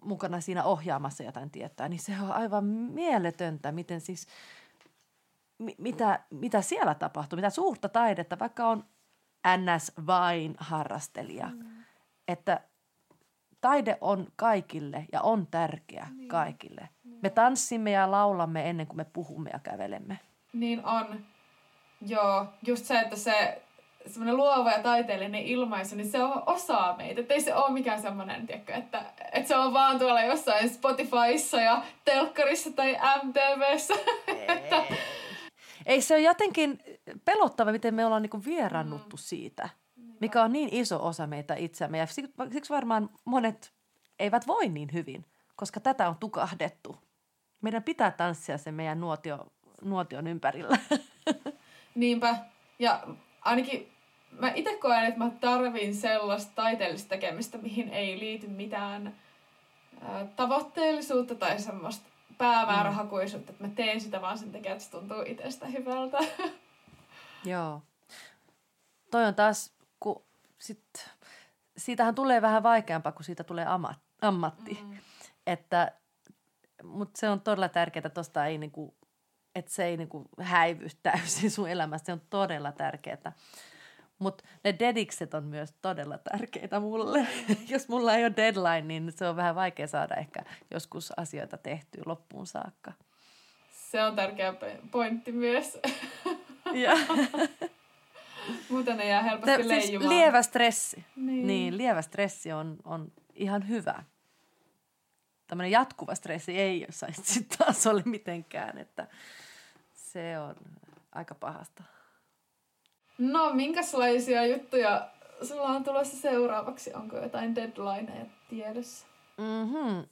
mukana siinä ohjaamassa jotain tietää. Niin se on aivan mieletöntä, miten siis, mi- mitä, mitä siellä tapahtuu. Mitä suurta taidetta, vaikka on ns. vain harrastelija. Mm. Että taide on kaikille ja on tärkeä niin. kaikille. Niin. Me tanssimme ja laulamme ennen kuin me puhumme ja kävelemme. Niin on. Joo, just se, että se semmoinen luova ja taiteellinen ilmaisu, niin se on osa meitä. Että ei se ole mikään semmoinen, tiedätkö, että, että se on vaan tuolla jossain Spotifyssa ja telkkarissa tai MTVssä. että, ei se on jotenkin pelottava, miten me ollaan niinku vierannuttu mm. siitä, mikä on niin iso osa meitä itseämme. Ja siksi varmaan monet eivät voi niin hyvin, koska tätä on tukahdettu. Meidän pitää tanssia sen meidän nuotio, nuotion ympärillä. Niinpä. Ja ainakin mä itse koen, että mä tarvin sellaista taiteellista tekemistä, mihin ei liity mitään ää, tavoitteellisuutta tai semmoista päämäärähakuisuutta, että mä teen sitä vaan sen takia, että se tuntuu itsestä hyvältä. Joo. Toi on taas, kun sit, siitähän tulee vähän vaikeampaa, kun siitä tulee amat, ammatti. Mm. Että, mutta se on todella tärkeää, että ei niinku, että se ei niinku häivy täysin sun elämästä. Se on todella tärkeää. Mutta ne dedikset on myös todella tärkeitä mulle. Jos mulla ei ole deadline, niin se on vähän vaikea saada ehkä joskus asioita tehtyä loppuun saakka. Se on tärkeä pointti myös. Ja. Muuten ne jää helposti Te, siis lievä stressi. Niin. niin, lievä stressi on, on ihan hyvä. Tämmöinen jatkuva stressi ei saisi sitten taas ole mitenkään, että se on aika pahasta. No, minkälaisia juttuja sulla on tulossa seuraavaksi? Onko jotain deadlineja tiedossa? Mm-hmm.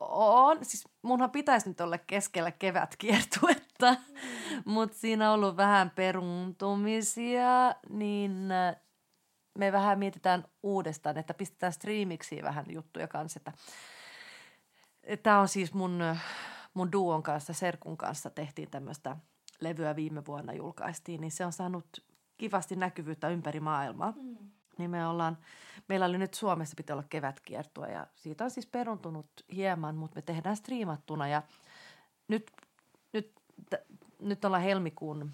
On. Siis munhan pitäisi nyt olla keskellä kevätkiertuetta, mm. mutta siinä on ollut vähän peruntumisia, niin äh, me vähän mietitään uudestaan, että pistetään striimiksi vähän juttuja kanssa. Tämä on siis mun, mun duon kanssa, Serkun kanssa tehtiin tämmöistä – levyä viime vuonna julkaistiin, niin se on saanut kivasti näkyvyyttä ympäri maailmaa. Mm. Niin me ollaan, meillä oli nyt Suomessa pitää olla kevätkiertua ja siitä on siis peruntunut hieman, mutta me tehdään striimattuna ja nyt, nyt, t- nyt ollaan helmikuun,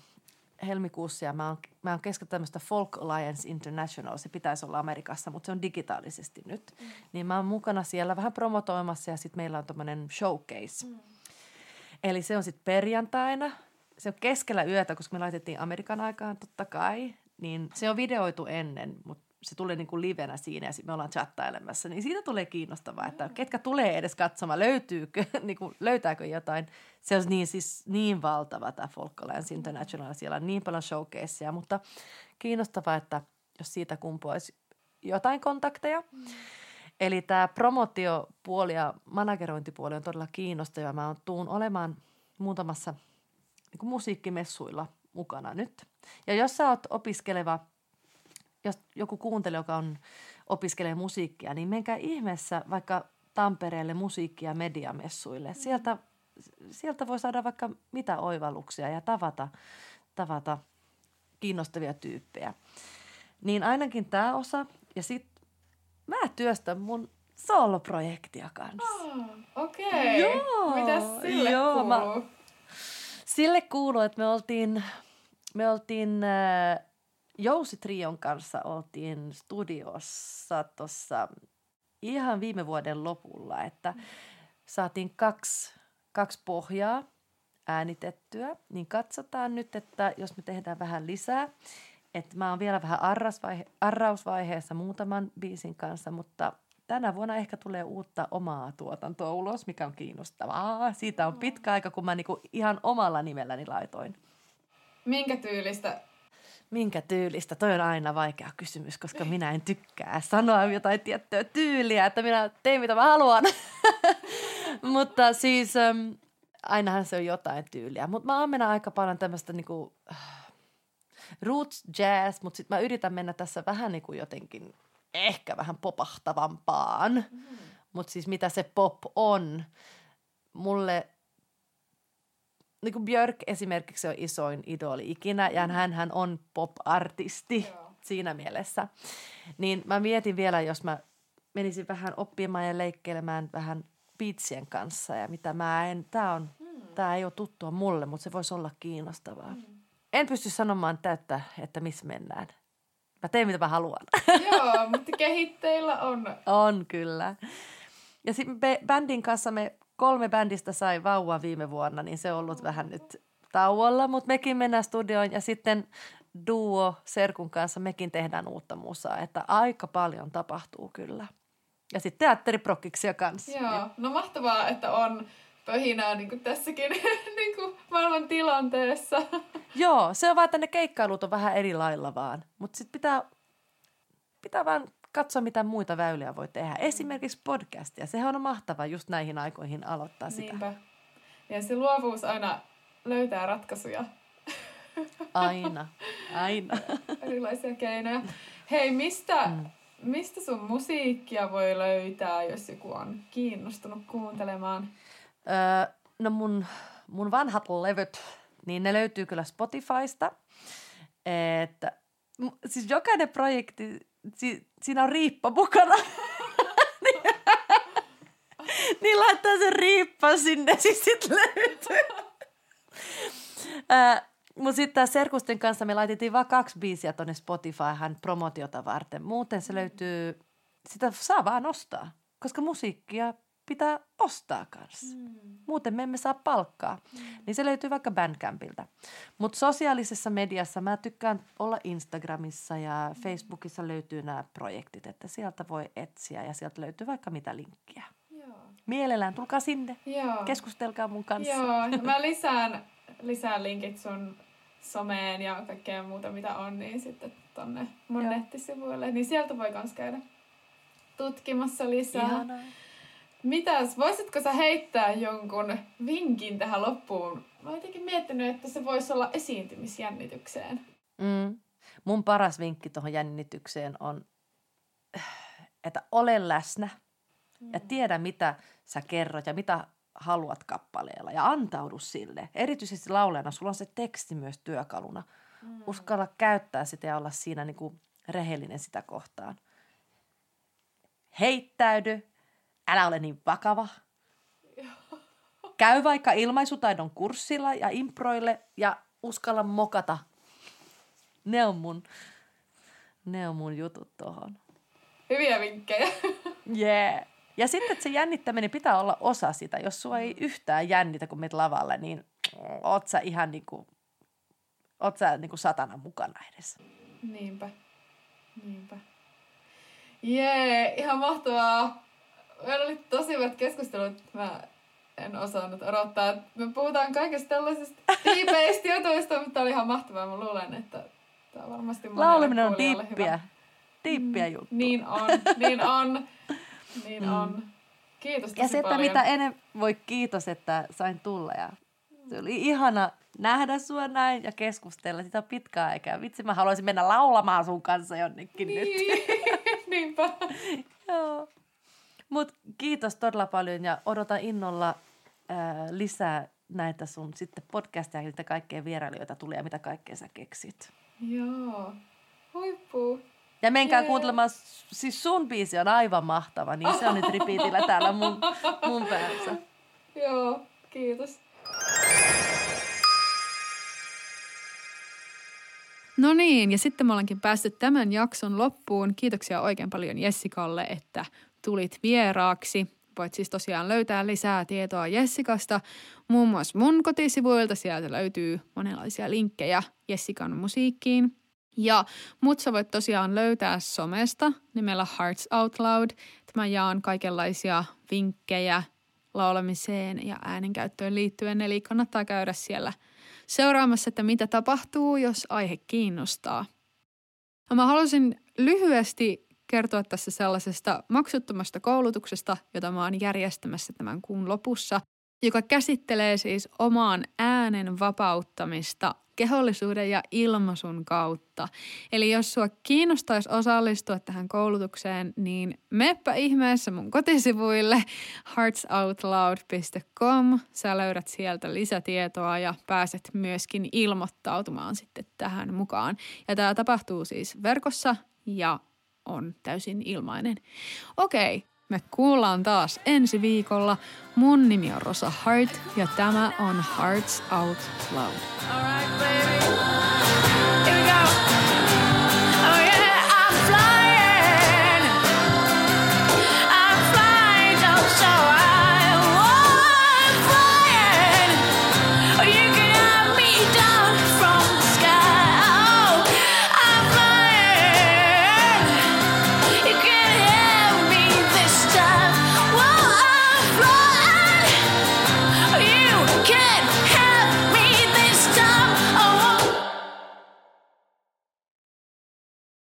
helmikuussa ja mä oon, mä oon kesken tämmöistä Folk Alliance International, se pitäisi olla Amerikassa, mutta se on digitaalisesti nyt. Mm. Niin mä oon mukana siellä vähän promotoimassa ja sitten meillä on tämmöinen showcase. Mm. Eli se on sitten perjantaina – se on keskellä yötä, koska me laitettiin Amerikan aikaan totta kai, niin se on videoitu ennen, mutta se tulee niin kuin livenä siinä ja me ollaan chattailemassa, niin siitä tulee kiinnostavaa, että ketkä tulee edes katsomaan, löytyykö, niin kuin, löytääkö jotain. Se on niin, siis niin valtava tämä Folklands International, siellä on niin paljon showcaseja, mutta kiinnostavaa, että jos siitä kumpuaisi jotain kontakteja. Mm. Eli tämä promotiopuoli ja managerointipuoli on todella kiinnostava. Mä tuun olemaan muutamassa – niin musiikkimessuilla mukana nyt. Ja jos sä oot opiskeleva, jos joku kuuntelee, joka on, opiskelee musiikkia, niin menkää ihmeessä vaikka Tampereelle musiikki- ja mediamessuille. Sieltä, sieltä voi saada vaikka mitä oivalluksia ja tavata, tavata kiinnostavia tyyppejä. Niin ainakin tämä osa. Ja sitten mä työstän mun soloprojektia kanssa. Oh, Okei. Okay. Joo. Mitäs sille joo, kuuluu? Mä, Sille kuuluu, että me oltiin, me oltiin äh, Jousi Trion kanssa oltiin studiossa tuossa ihan viime vuoden lopulla, että saatiin kaksi, kaksi pohjaa äänitettyä, niin katsotaan nyt, että jos me tehdään vähän lisää, että mä oon vielä vähän arrausvaihe, arrausvaiheessa muutaman biisin kanssa, mutta tänä vuonna ehkä tulee uutta omaa tuotantoa ulos, mikä on kiinnostavaa. Siitä on pitkä aika, kun mä niinku ihan omalla nimelläni laitoin. Minkä tyylistä? Minkä tyylistä? Toi on aina vaikea kysymys, koska minä en tykkää sanoa jotain tiettyä tyyliä, että minä teen mitä mä haluan. Mutta siis ähm, ainahan se on jotain tyyliä. Mutta mä ammennan aika paljon tämmöistä niinku, äh, roots jazz, mutta sitten mä yritän mennä tässä vähän niinku jotenkin ehkä vähän popahtavampaan. Mm. Mutta siis mitä se pop on, mulle niin kuin Björk esimerkiksi on isoin idoli ikinä ja mm. hän, hän on pop-artisti Joo. siinä mielessä. Niin mä mietin vielä, jos mä menisin vähän oppimaan ja leikkeilemään vähän beatsien kanssa ja mitä mä en, tää on, mm. tää ei ole tuttua mulle, mutta se voisi olla kiinnostavaa. Mm. En pysty sanomaan täyttä, että missä mennään. Mä teen mitä mä haluan. Joo, mutta kehitteillä on. On kyllä. Ja sitten bändin kanssa me kolme bändistä sai vauvan viime vuonna, niin se on ollut vähän nyt tauolla, mutta mekin mennään studioon ja sitten duo Serkun kanssa mekin tehdään uutta musaa, että aika paljon tapahtuu kyllä. Ja sitten teatteriprokkiksia kanssa. Joo, no mahtavaa, että on pöhinää niin kuin tässäkin niin kuin maailman tilanteessa. Joo, se on vaan, että ne keikkailut on vähän eri lailla vaan. Mutta sitten pitää, pitää vaan katsoa, mitä muita väyliä voi tehdä. Esimerkiksi podcastia. Sehän on mahtava just näihin aikoihin aloittaa sitä. Niinpä. Ja se luovuus aina löytää ratkaisuja. Aina, aina. Erilaisia keinoja. Hei, mistä, mm. mistä sun musiikkia voi löytää, jos joku on kiinnostunut kuuntelemaan? Öö, no mun, mun vanhat levyt, niin ne löytyy kyllä Spotifysta. Että, siis jokainen projekti, si, siinä on riippa mukana. niin, niin laittaa sen riippa sinne, siis sit löytyy. mutta sitten Serkusten kanssa me laitettiin vain kaksi biisiä tuonne Spotifyhan promotiota varten. Muuten se löytyy, sitä saa vaan ostaa, koska musiikkia pitää ostaa kanssa. Mm. Muuten me emme saa palkkaa. Mm. Niin se löytyy vaikka Bandcampilta. Mutta sosiaalisessa mediassa mä tykkään olla Instagramissa ja mm. Facebookissa löytyy nämä projektit, että sieltä voi etsiä ja sieltä löytyy vaikka mitä linkkiä. Joo. Mielellään tulkaa sinne, Joo. keskustelkaa mun kanssa. Joo, mä lisään, lisään linkit sun someen ja kaikkea muuta mitä on, niin sitten tonne mun Joo. nettisivuille. Niin sieltä voi myös käydä tutkimassa lisää. Ihanaa. Mitäs, voisitko sä heittää jonkun vinkin tähän loppuun? Mä oon jotenkin miettinyt, että se voisi olla esiintymisjännitykseen. Mm. Mun paras vinkki tuohon jännitykseen on, että ole läsnä ja mm. tiedä, mitä sä kerrot ja mitä haluat kappaleella ja antaudu sille. Erityisesti laulajana sulla on se teksti myös työkaluna. Mm. Uskalla käyttää sitä ja olla siinä niin kuin rehellinen sitä kohtaan. Heittäydy, älä ole niin vakava. Käy vaikka ilmaisutaidon kurssilla ja improille ja uskalla mokata. Ne on mun, ne on mun jutut tuohon. Hyviä vinkkejä. Yeah. Ja sitten, että se jännittäminen pitää olla osa sitä. Jos sua ei yhtään jännitä, kun menet lavalle, niin oot sä ihan niin kuin, oot sä niin kuin satana mukana edes. Niinpä. Niinpä. Jee, ihan mahtavaa. Meillä oli tosi hyvät keskustelut. Mä en osannut odottaa. Me puhutaan kaikesta tällaisista tiipeistä jutuista, mutta oli ihan mahtavaa. Mä luulen, että tämä on varmasti Laulaminen on diippiä. Diippiä mm, juttu. Niin on, niin on. Niin mm. on. Kiitos tosi Ja se, että mitä ennen voi kiitos, että sain tulla. Ja se oli ihana nähdä sua näin ja keskustella. Sitä on pitkään aikaa. Vitsi, mä haluaisin mennä laulamaan sun kanssa jonnekin niin. nyt. Niinpä. Joo. Mut kiitos todella paljon ja odotan innolla ää, lisää näitä sun sitten podcasteja, mitä kaikkea vierailijoita tulee ja mitä kaikkea sä keksit. Joo. Huippu. Ja menkää yeah. kuuntelemaan, siis sun biisi on aivan mahtava, niin se on nyt repeatillä täällä mun, mun päässä. Joo, kiitos. No niin, ja sitten me ollaankin päästy tämän jakson loppuun. Kiitoksia oikein paljon Jessikalle, että tulit vieraaksi. Voit siis tosiaan löytää lisää tietoaJessikasta, muun muassa mun kotisivuilta. Sieltä löytyy monenlaisia linkkejä Jessikan musiikkiin. Ja mut sä voit tosiaan löytää somesta nimellä Hearts Out Loud. Mä jaan kaikenlaisia vinkkejä laulamiseen ja äänenkäyttöön liittyen, eli kannattaa käydä siellä seuraamassa, että mitä tapahtuu, jos aihe kiinnostaa. No mä halusin lyhyesti kertoa tässä sellaisesta maksuttomasta koulutuksesta, jota mä oon järjestämässä tämän kuun lopussa, joka käsittelee siis omaan äänen vapauttamista kehollisuuden ja ilmaisun kautta. Eli jos sua kiinnostaisi osallistua tähän koulutukseen, niin meppä ihmeessä mun kotisivuille heartsoutloud.com. Sä löydät sieltä lisätietoa ja pääset myöskin ilmoittautumaan sitten tähän mukaan. Ja tämä tapahtuu siis verkossa ja on täysin ilmainen. Okei, me kuullaan taas ensi viikolla. Mun nimi on Rosa Hart ja tämä on Hearts Out Loud. All right, baby.